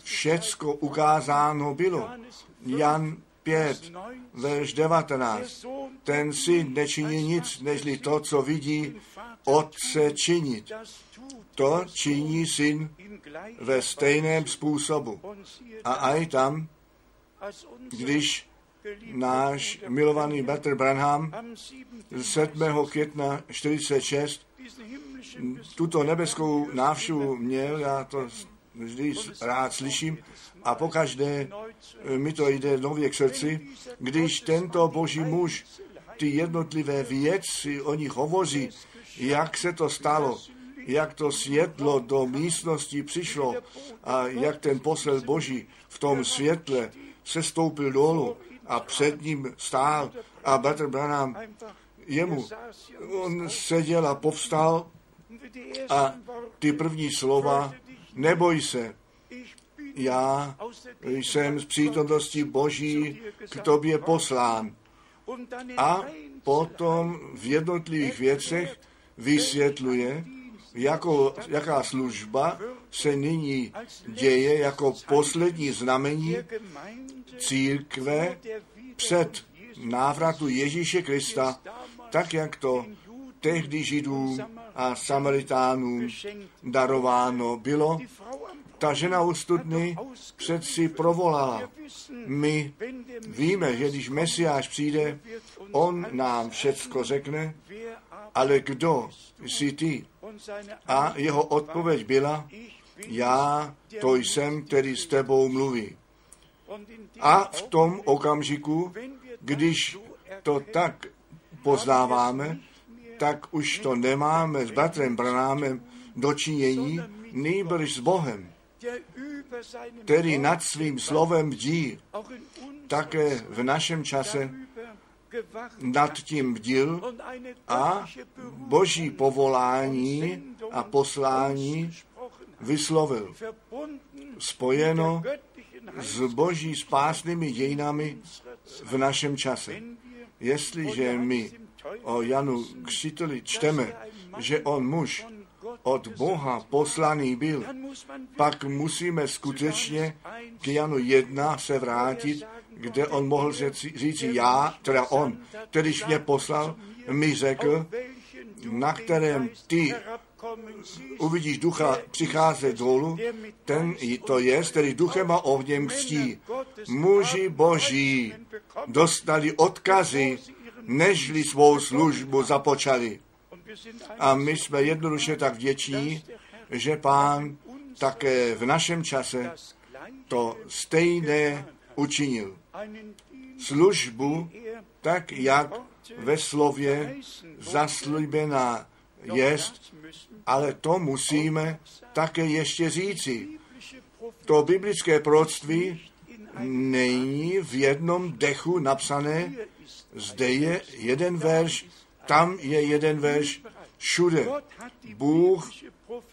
všecko ukázáno bylo. Jan 5, verš 19. Ten syn nečiní nic, nežli to, co vidí otce činit. To činí syn ve stejném způsobu. A aj tam, když náš milovaný Bater Branham 7. května 46 tuto nebeskou návštěvu měl, já to vždy rád slyším a pokaždé mi to jde nově k srdci, když tento boží muž ty jednotlivé věci o nich hovoří, jak se to stalo, jak to světlo do místnosti přišlo a jak ten posel boží v tom světle se stoupil dolů a před ním stál a Bater Branham jemu, on seděl a povstal a ty první slova, neboj se, já jsem z přítomnosti Boží k tobě poslán. A potom v jednotlivých věcech vysvětluje, jako, jaká služba se nyní děje jako poslední znamení církve před návratu Ježíše Krista, tak jak to tehdy Židům a Samaritánům darováno bylo. Ta žena u studny přeci provolala. My víme, že když Mesiáš přijde, on nám všecko řekne, ale kdo jsi ty? A jeho odpověď byla, já to jsem, který s tebou mluví. A v tom okamžiku, když to tak poznáváme, tak už to nemáme s bratrem Branámem dočinění, nýbrž s Bohem, který nad svým slovem bdí, také v našem čase nad tím bdil a boží povolání a poslání vyslovil. Spojeno s boží spásnými dějinami v našem čase. Jestliže my o Janu Křtiteli čteme, že on muž od Boha poslaný byl, pak musíme skutečně k Janu 1 se vrátit, kde on mohl říct, já, teda on, kterýž mě poslal, mi řekl, na kterém ty uvidíš ducha přicházet dolů, ten to je, který duchem a ohněm křtí. Muži boží dostali odkazy, nežli svou službu započali. A my jsme jednoduše tak vděční, že pán také v našem čase to stejné učinil. Službu, tak jak ve slově zaslíbená jest, ale to musíme také ještě říci. To biblické proroctví není v jednom dechu napsané, zde je jeden verš, tam je jeden verš, všude. Bůh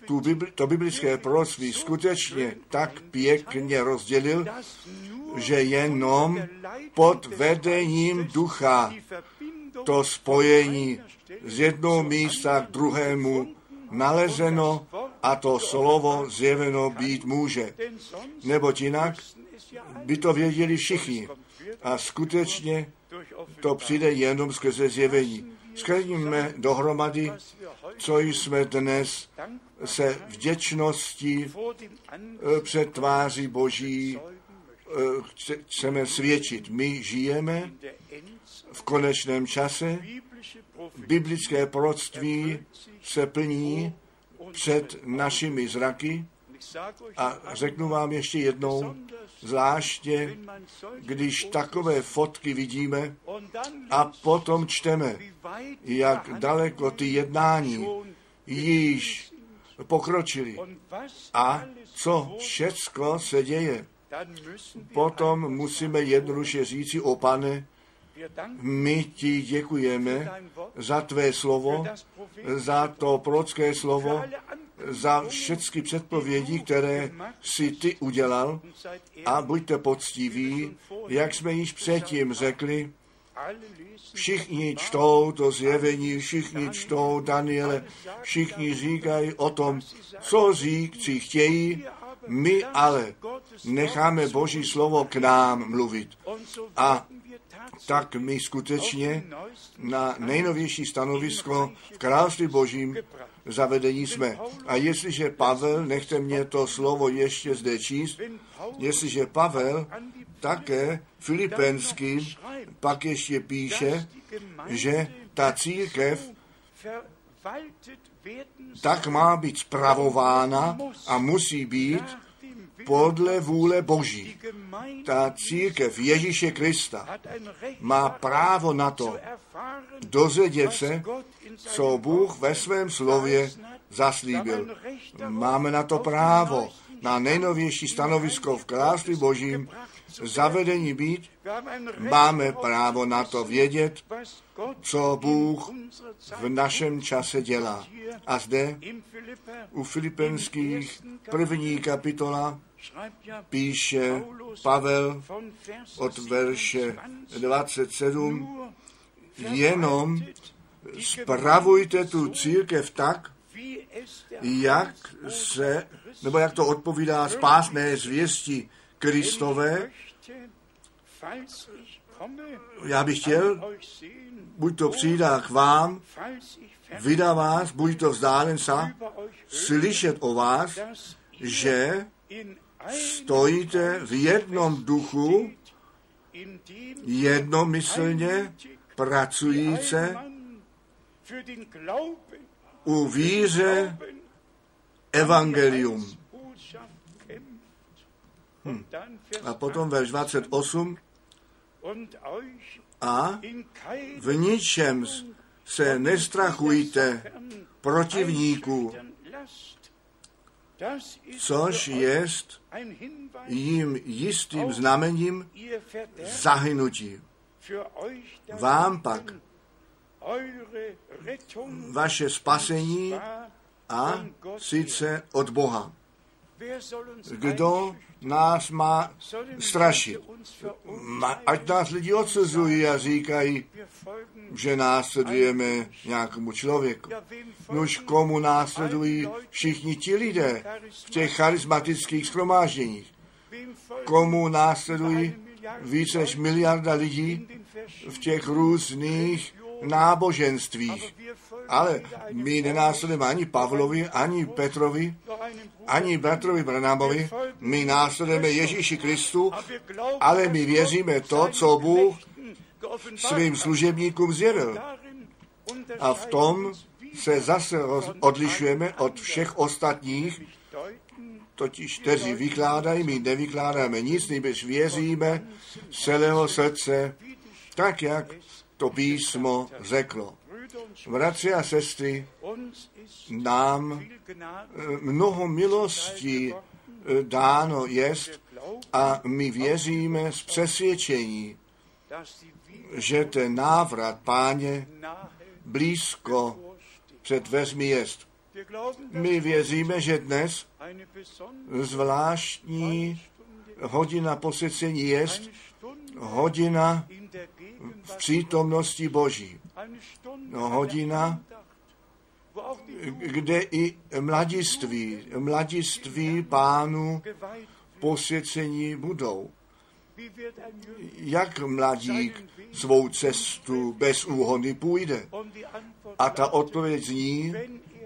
tu to biblické proroctví skutečně tak pěkně rozdělil, že jenom pod vedením ducha to spojení z jednoho místa k druhému nalezeno a to slovo zjeveno být může. Neboť jinak by to věděli všichni. A skutečně to přijde jenom skrze zjevení. Skladíme dohromady, co jsme dnes se vděčností eh, před tváří Boží eh, chceme svědčit. My žijeme v konečném čase, biblické proroctví se plní před našimi zraky. A řeknu vám ještě jednou, zvláště když takové fotky vidíme a potom čteme, jak daleko ty jednání již pokročili a co všecko se děje. Potom musíme jednoduše říci, o pane, my ti děkujeme za tvé slovo, za to prorocké slovo, za všechny předpovědi, které si ty udělal a buďte poctiví, jak jsme již předtím řekli, Všichni čtou to zjevení, všichni čtou Daniele, všichni říkají o tom, co říkci chtějí, my ale necháme Boží slovo k nám mluvit. A tak my skutečně na nejnovější stanovisko v království Božím zavedení jsme. A jestliže Pavel, nechte mě to slovo ještě zde číst, jestliže Pavel také Filipenský pak ještě píše, že ta církev tak má být spravována a musí být podle vůle Boží. Ta církev Ježíše Krista má právo na to dozvědět se, co Bůh ve svém slově zaslíbil. Máme na to právo, na nejnovější stanovisko v království Božím zavedení být, máme právo na to vědět, co Bůh v našem čase dělá. A zde u Filipenských první kapitola píše Pavel od verše 27, jenom spravujte tu církev tak, jak se, nebo jak to odpovídá spásné zvěsti Kristové. Já bych chtěl, buď to přijde k vám, vydá vás, buď to vzdálen sa, slyšet o vás, že stojíte v jednom duchu, jednomyslně pracujíce u víře evangelium. Hm. A potom verš 28. A v ničem se nestrachujte protivníků, což jest jim jistým znamením zahynutí. Vám pak vaše spasení a sice od Boha. Kdo nás má strašit? Ať nás lidi odsuzují a říkají, že následujeme nějakému člověku. Nož komu následují všichni ti lidé v těch charismatických schromážděních? Komu následují více než miliarda lidí v těch různých náboženstvích. Ale my nenásledujeme ani Pavlovi, ani Petrovi, ani bratrovi Branámovi. My následujeme Ježíši Kristu, ale my věříme to, co Bůh svým služebníkům zjevil. A v tom se zase odlišujeme od všech ostatních, totiž kteří vykládají, my nevykládáme nic, nejbrž věříme celého srdce, tak jak to písmo řeklo. Bratři a sestry, nám mnoho milostí dáno jest a my věříme z přesvědčení, že ten návrat páně blízko před vezmi jest. My věříme, že dnes zvláštní hodina posvěcení jest hodina v přítomnosti Boží. No, hodina, kde i mladiství, mladiství pánu posvěcení budou. Jak mladík svou cestu bez úhony půjde? A ta odpověď zní,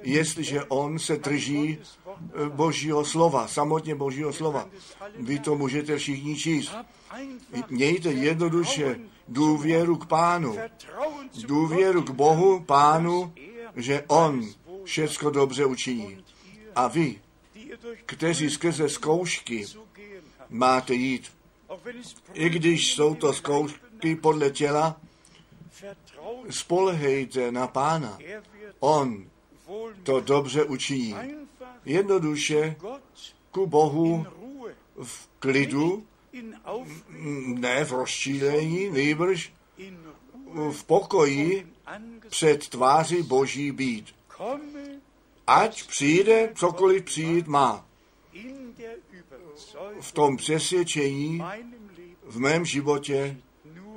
jestliže on se drží eh, Božího slova, samotně Božího slova. Vy to můžete všichni číst. Mějte jednoduše důvěru k pánu, důvěru k Bohu, pánu, že on všecko dobře učiní. A vy, kteří skrze zkoušky máte jít, i když jsou to zkoušky podle těla, spolehejte na pána. On to dobře učiní. Jednoduše ku Bohu v klidu, ne v rozčílení, nejbrž v pokoji před tváří Boží být. Ať přijde, cokoliv přijít má. V tom přesvědčení v mém životě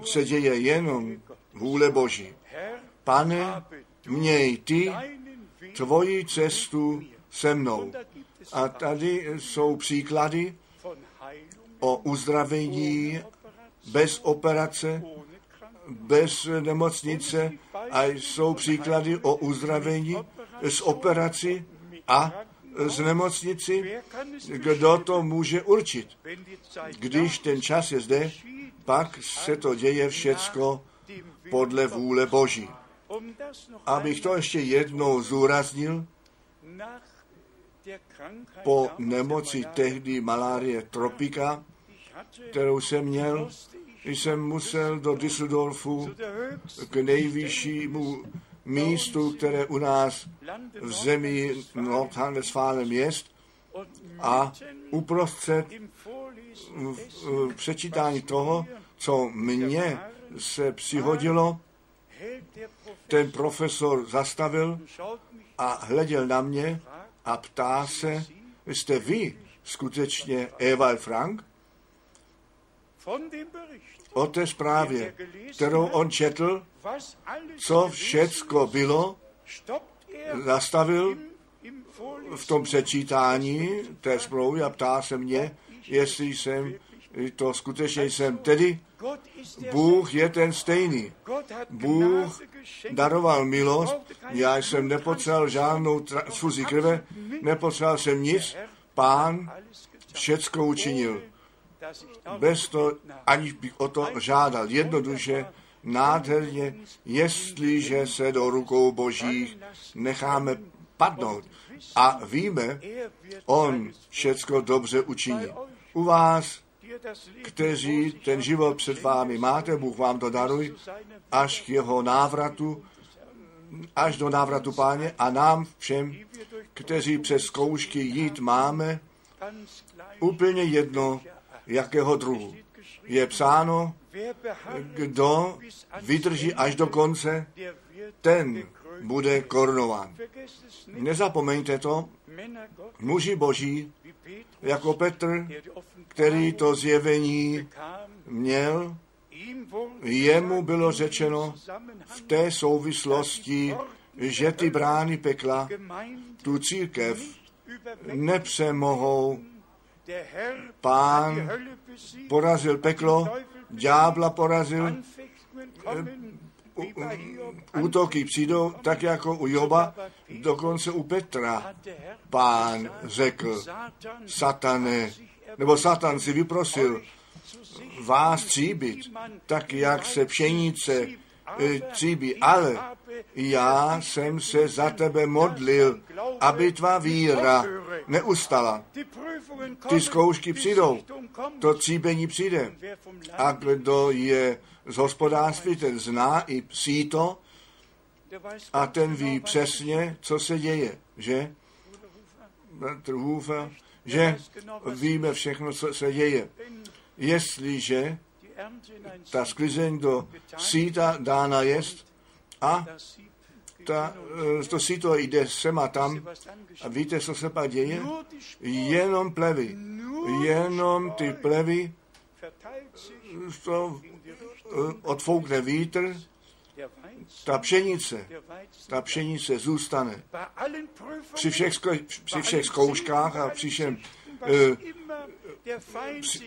se děje jenom vůle Boží. Pane, měj ty tvoji cestu se mnou. A tady jsou příklady o uzdravení bez operace, bez nemocnice a jsou příklady o uzdravení z operaci a z nemocnici. Kdo to může určit? Když ten čas je zde, pak se to děje všecko podle vůle Boží. Abych to ještě jednou zúraznil, po nemoci tehdy malárie tropika, kterou jsem měl, jsem musel do Düsseldorfu k nejvyššímu místu, které u nás v zemi Nordrhein-Westfalen je, a uprostřed v přečítání toho, co mně se přihodilo, ten profesor zastavil a hleděl na mě a ptá se, jste vy skutečně Ewald Frank? O té zprávě, kterou on četl, co všecko bylo, zastavil v tom přečítání té zprávy a ptá se mě, jestli jsem to skutečně jsem. Tedy Bůh je ten stejný. Bůh daroval milost, já jsem nepotřeboval žádnou transfuzi krve, nepotřeboval jsem nic, pán všecko učinil. Bez toho, aniž bych o to žádal. Jednoduše, nádherně, jestliže se do rukou božích necháme padnout. A víme, on všecko dobře učiní. U vás kteří ten život před vámi máte, Bůh vám to daruj, až k jeho návratu, až do návratu páně a nám všem, kteří přes zkoušky jít máme, úplně jedno, jakého druhu. Je psáno, kdo vydrží až do konce, ten bude korunován. Nezapomeňte to, muži boží, jako Petr, který to zjevení měl, jemu bylo řečeno v té souvislosti, že ty brány pekla, tu církev, nepřemohou. Pán porazil peklo, ďábla porazil, útoky přijdou, tak jako u Joba, dokonce u Petra. Pán řekl, satane, nebo Satan si vyprosil vás tříbit, tak jak se pšenice e, tříbí, ale já jsem se za tebe modlil, aby tvá víra neustala. Ty zkoušky přijdou, to tříbení přijde. A kdo je z hospodářství, ten zná i síto a ten ví přesně, co se děje, že? Hufer, že víme všechno, co se děje. Jestliže ta sklizeň do síta dána jest a ta, to síto jde sem a tam a víte, co se pak děje? Jenom plevy. Jenom ty plevy to odfoukne vítr, ta pšenice, ta pšenice zůstane. Při všech, při všech zkouškách a při všem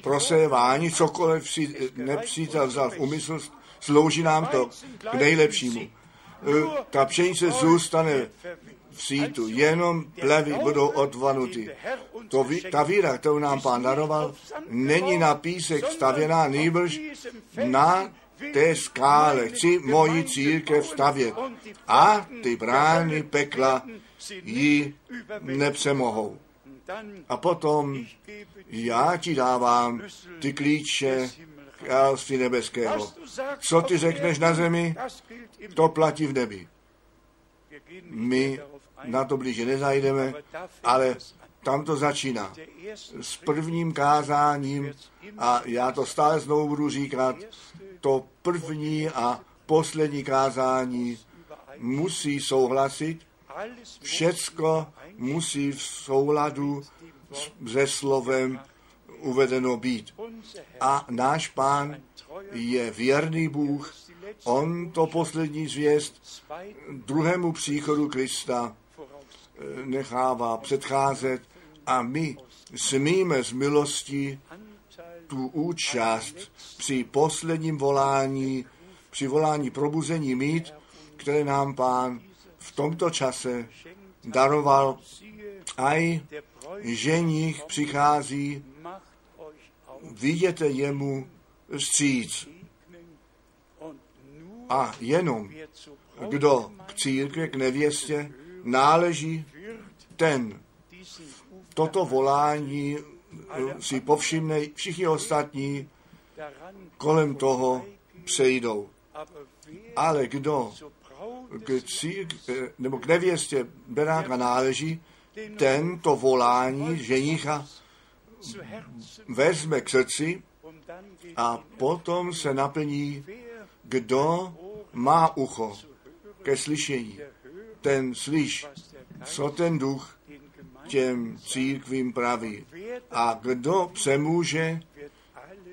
prosévání, cokoliv si nepřítel vzal v úmysl, slouží nám to k nejlepšímu. Uh, ta pšenice zůstane v sítu, jenom plevy budou odvanuty. To, ta víra, kterou nám pán daroval, není na písek stavěná, nýbrž na té skále chci moji církev stavět a ty brány pekla ji nepřemohou. A potom já ti dávám ty klíče království nebeského. Co ty řekneš na zemi, to platí v nebi. My na to blíže nezajdeme, ale tam to začíná. S prvním kázáním, a já to stále znovu budu říkat, to první a poslední kázání musí souhlasit, všecko musí v souladu se slovem uvedeno být. A náš pán je věrný Bůh, on to poslední zvěst druhému příchodu Krista eh, nechává předcházet a my smíme z milosti tu účast při posledním volání, při volání probuzení mít, které nám pán v tomto čase daroval. Aj ženich přichází, viděte jemu stříc. A jenom kdo k církvi, k nevěstě náleží, ten toto volání si povšimne, všichni ostatní kolem toho přejdou. Ale kdo k, círk, nebo k nevěstě beráka náleží, ten to volání ženicha vezme k srdci a potom se naplní, kdo má ucho ke slyšení. Ten slyš, co ten duch těm církvím praví. A kdo přemůže,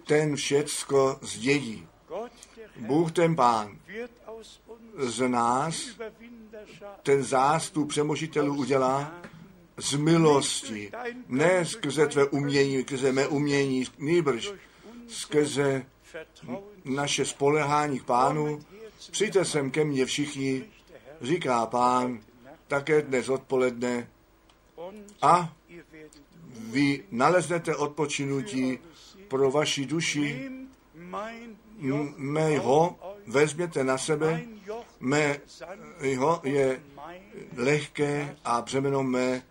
ten všecko zdědí. Bůh ten pán z nás ten zástup přemožitelů udělá z milosti, ne skrze tvé umění, skrze mé umění, nýbrž skrze naše spolehání k pánu. Přijďte sem ke mně všichni, říká pán, také dnes odpoledne a vy naleznete odpočinutí pro vaši duši, mého vezměte na sebe, mého je lehké a břemeno mé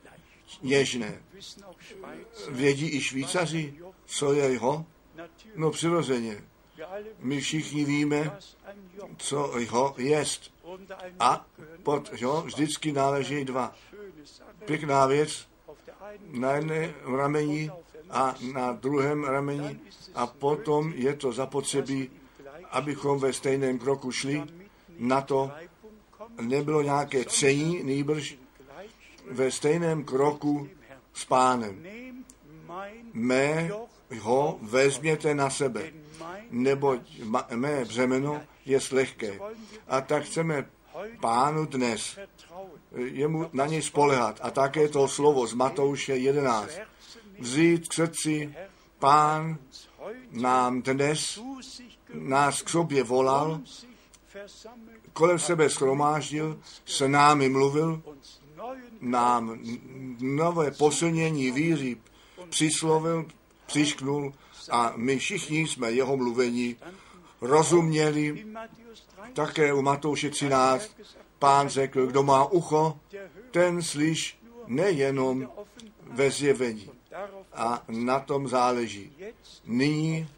něžné. Vědí i Švýcaři, co je jeho? No přirozeně. My všichni víme, co jeho jest. A pod jeho vždycky náleží dva. Pěkná věc, na jedné rameni a na druhém rameni a potom je to zapotřebí, abychom ve stejném kroku šli. Na to nebylo nějaké cení, nýbrž ve stejném kroku s pánem. Mé ho vezměte na sebe, neboť mé břemeno je lehké. A tak chceme pánu dnes jemu na něj spolehat. A také to slovo z Matouše 11. Vzít k srdci, pán nám dnes nás k sobě volal, kolem sebe schromáždil, s námi mluvil, nám nové posilnění víry přislovil, přišknul a my všichni jsme jeho mluvení rozuměli. in Matthäus 3 Také u Matouše 13 pán řekl, kdo má ucho, ten slyš nejenom ve zjevení. A na tom záleží. Nyní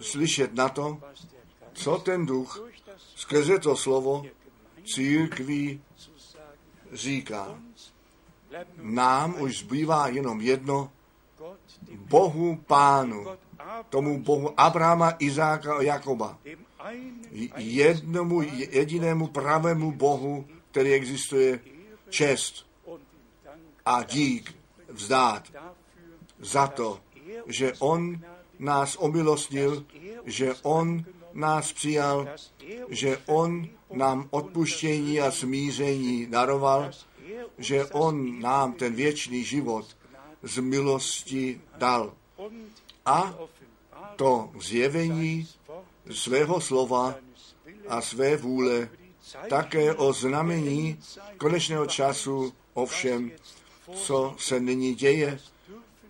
slyšet na to, co ten duch skrze to slovo církví říká. Nám už zbývá jenom jedno, Bohu pánu, tomu Bohu Abrahama, Izáka a Jakoba. Jednomu jedinému pravému Bohu, který existuje, čest a dík vzdát za to, že On nás omilostnil, že On nás přijal, že On nám odpuštění a smíření daroval, že On nám ten věčný život z milosti dal. A to zjevení svého slova a své vůle, také o znamení konečného času, ovšem, co se nyní děje,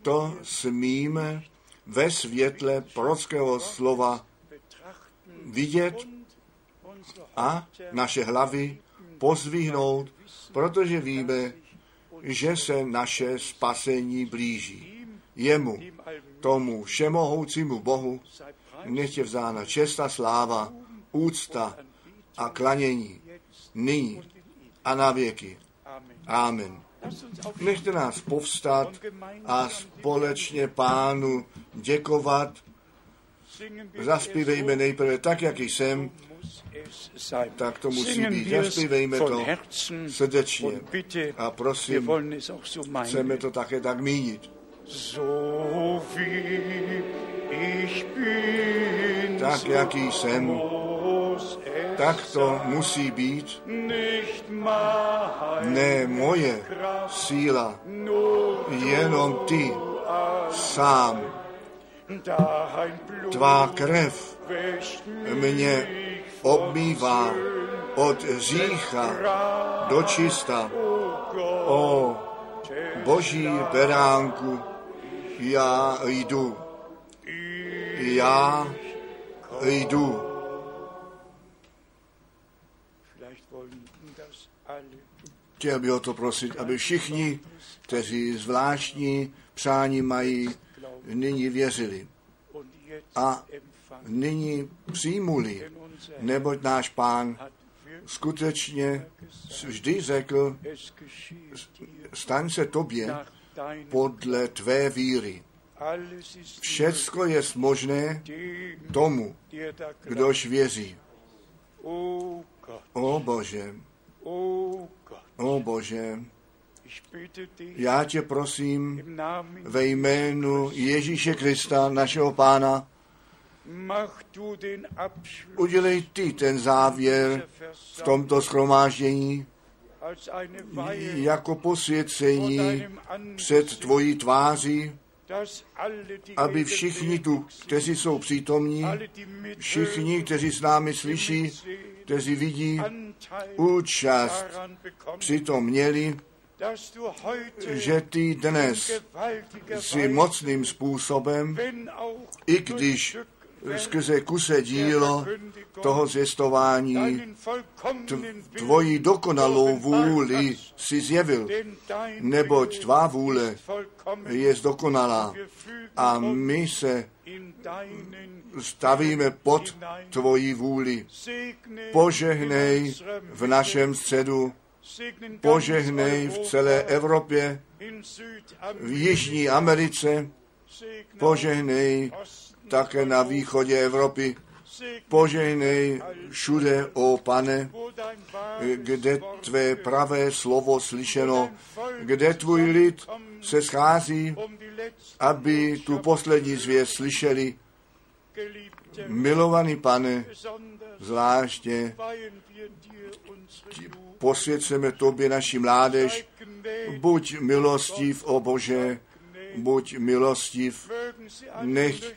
to smíme ve světle prorockého slova vidět a naše hlavy pozvihnout, protože víme, že se naše spasení blíží. Jemu, tomu všemohoucímu Bohu, nech je vzána čest a sláva, úcta a klanění nyní a na věky. Amen. Nechte nás povstat a společně pánu děkovat. Zaspívejme nejprve tak, jak jsem, tak to musí být. Zaspívejme to srdečně. A prosím, chceme to také tak mínit. Tak, jaký jsem, tak to musí být. Ne moje síla, jenom ty sám. Tvá krev mě obmývá od řícha do čista. O boží beránku, já jdu. Já jdu. Chtěl bych o to prosit, aby všichni, kteří zvláštní přání mají, nyní věřili a nyní přijmuli, neboť náš pán skutečně vždy řekl, staň se tobě podle tvé víry. Všecko je možné tomu, kdož věří. O Bože, o Bože, já tě prosím ve jménu Ježíše Krista, našeho pána, udělej ty ten závěr v tomto schromáždění jako posvěcení před tvojí tváří, aby všichni tu, kteří jsou přítomní, všichni, kteří s námi slyší, kteří vidí, účast přitom měli, že ty dnes si mocným způsobem, i když skrze kuse dílo toho vollkommenen tvoji dokonalou vůli si zjevil, neboť tvá vůle je dokonalá a my se stavíme pod tvoji vůli. Požehnej v našem středu, požehnej v celé Evropě, v Jižní Americe, požehnej také na východě Evropy, požehnej všude, o pane, kde tvé pravé slovo slyšeno, kde tvůj lid se schází, aby tu poslední zvěst slyšeli. Milovaný pane, zvláště posvěceme tobě naši mládež, buď milostiv, o Bože, buď milostiv, nech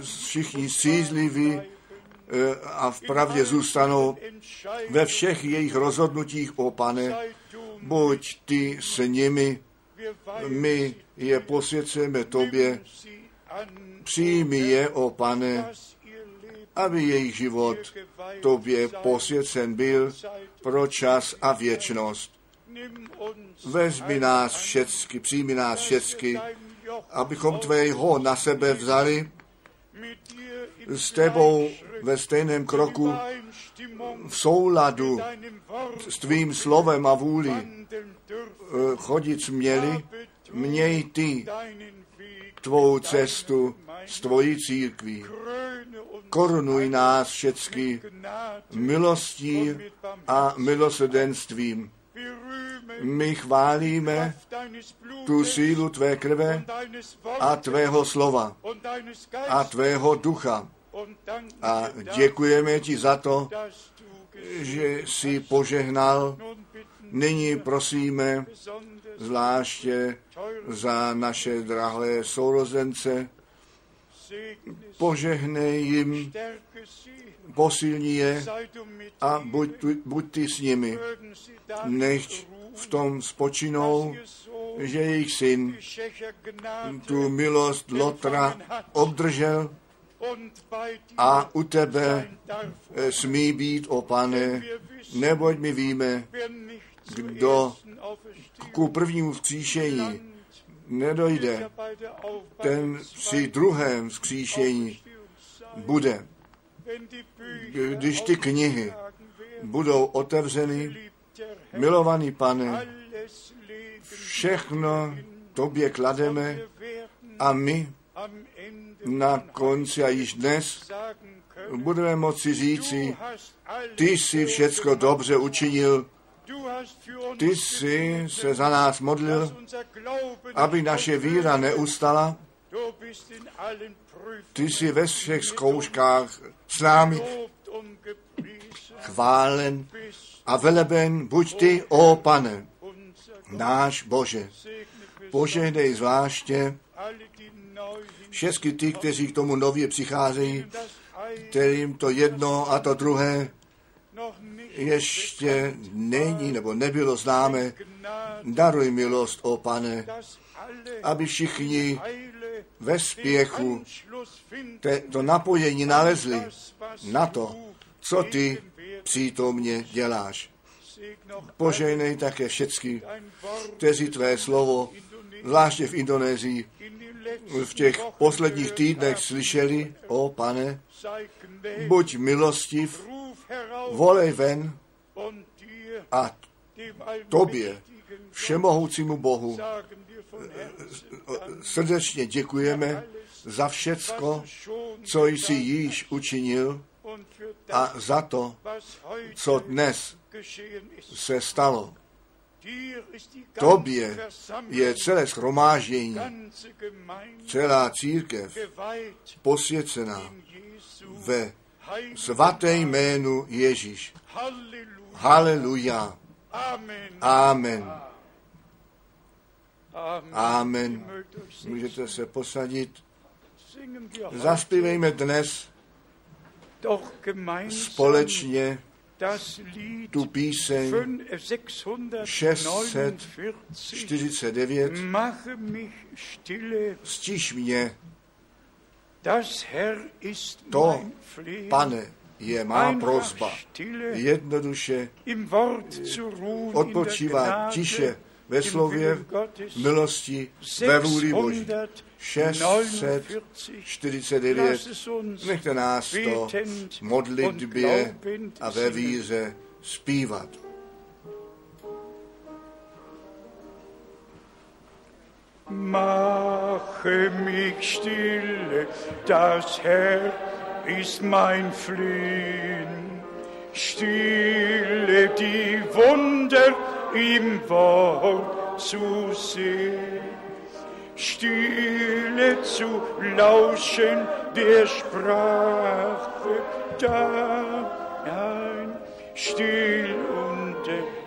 všichni střízliví eh, a v pravdě zůstanou ve všech jejich rozhodnutích, o pane, buď ty s nimi, my je posvěcujeme tobě, přijmi je, o pane, aby jejich život tobě posvěcen byl pro čas a věčnost. Vezmi nás všecky, přijmi nás všecky, abychom tvého na sebe vzali s tebou ve stejném kroku v souladu s tvým slovem a vůli eh, chodit směli, měj ty tvou cestu s tvojí církví. Korunuj nás všecky milostí a milosrdenstvím. My chválíme tu sílu tvé krve a tvého slova a tvého ducha. A děkujeme ti za to, že jsi požehnal. Nyní prosíme zvláště za naše drahé sourozence, požehnej jim, posilni je a buď, buď ty s nimi. Nechť v tom spočinou, že jejich syn tu milost Lotra obdržel a u tebe smí být, o pane, neboť my víme, kdo ku prvnímu vzkříšení nedojde, ten při druhém vzkříšení bude. Když ty knihy budou otevřeny, milovaný pane, všechno tobě klademe a my na konci a již dnes budeme moci říci, ty jsi všecko dobře učinil, ty jsi se za nás modlil, aby naše víra neustala. Ty jsi ve všech zkouškách s námi chválen a veleben buď ty, o pane, náš Bože. Požehnej zvláště všechny ty, kteří k tomu nově přicházejí, kterým to jedno a to druhé ještě není nebo nebylo známe. Daruj milost, o pane, aby všichni ve spěchu te, to napojení nalezli na to, co ty přítomně děláš. Požejnej také všecky, kteří tvé slovo, zvláště v Indonésii, v těch posledních týdnech slyšeli, o pane, buď milostiv, volej ven a tobě, všemohoucímu Bohu, srdečně děkujeme za všecko, co jsi již učinil a za to, co dnes se stalo. Tobě je celé schromáždění, celá církev posvěcená ve svaté jménu Ježíš. Haleluja. Amen. Amen. Můžete se posadit. Zaspívejme dnes společně tu píseň 649 Stiž mě, to, pane, je má prozba. Jednoduše odpočívá tiše ve slově milosti ve vůli Boží. 649. Nechte nás to modlitbě a ve víře zpívat. Mache mich stille, das Herr ist mein Flehen. Stille die Wunder im Wort zu sehen. Stille zu lauschen der Sprache da. Nein, still und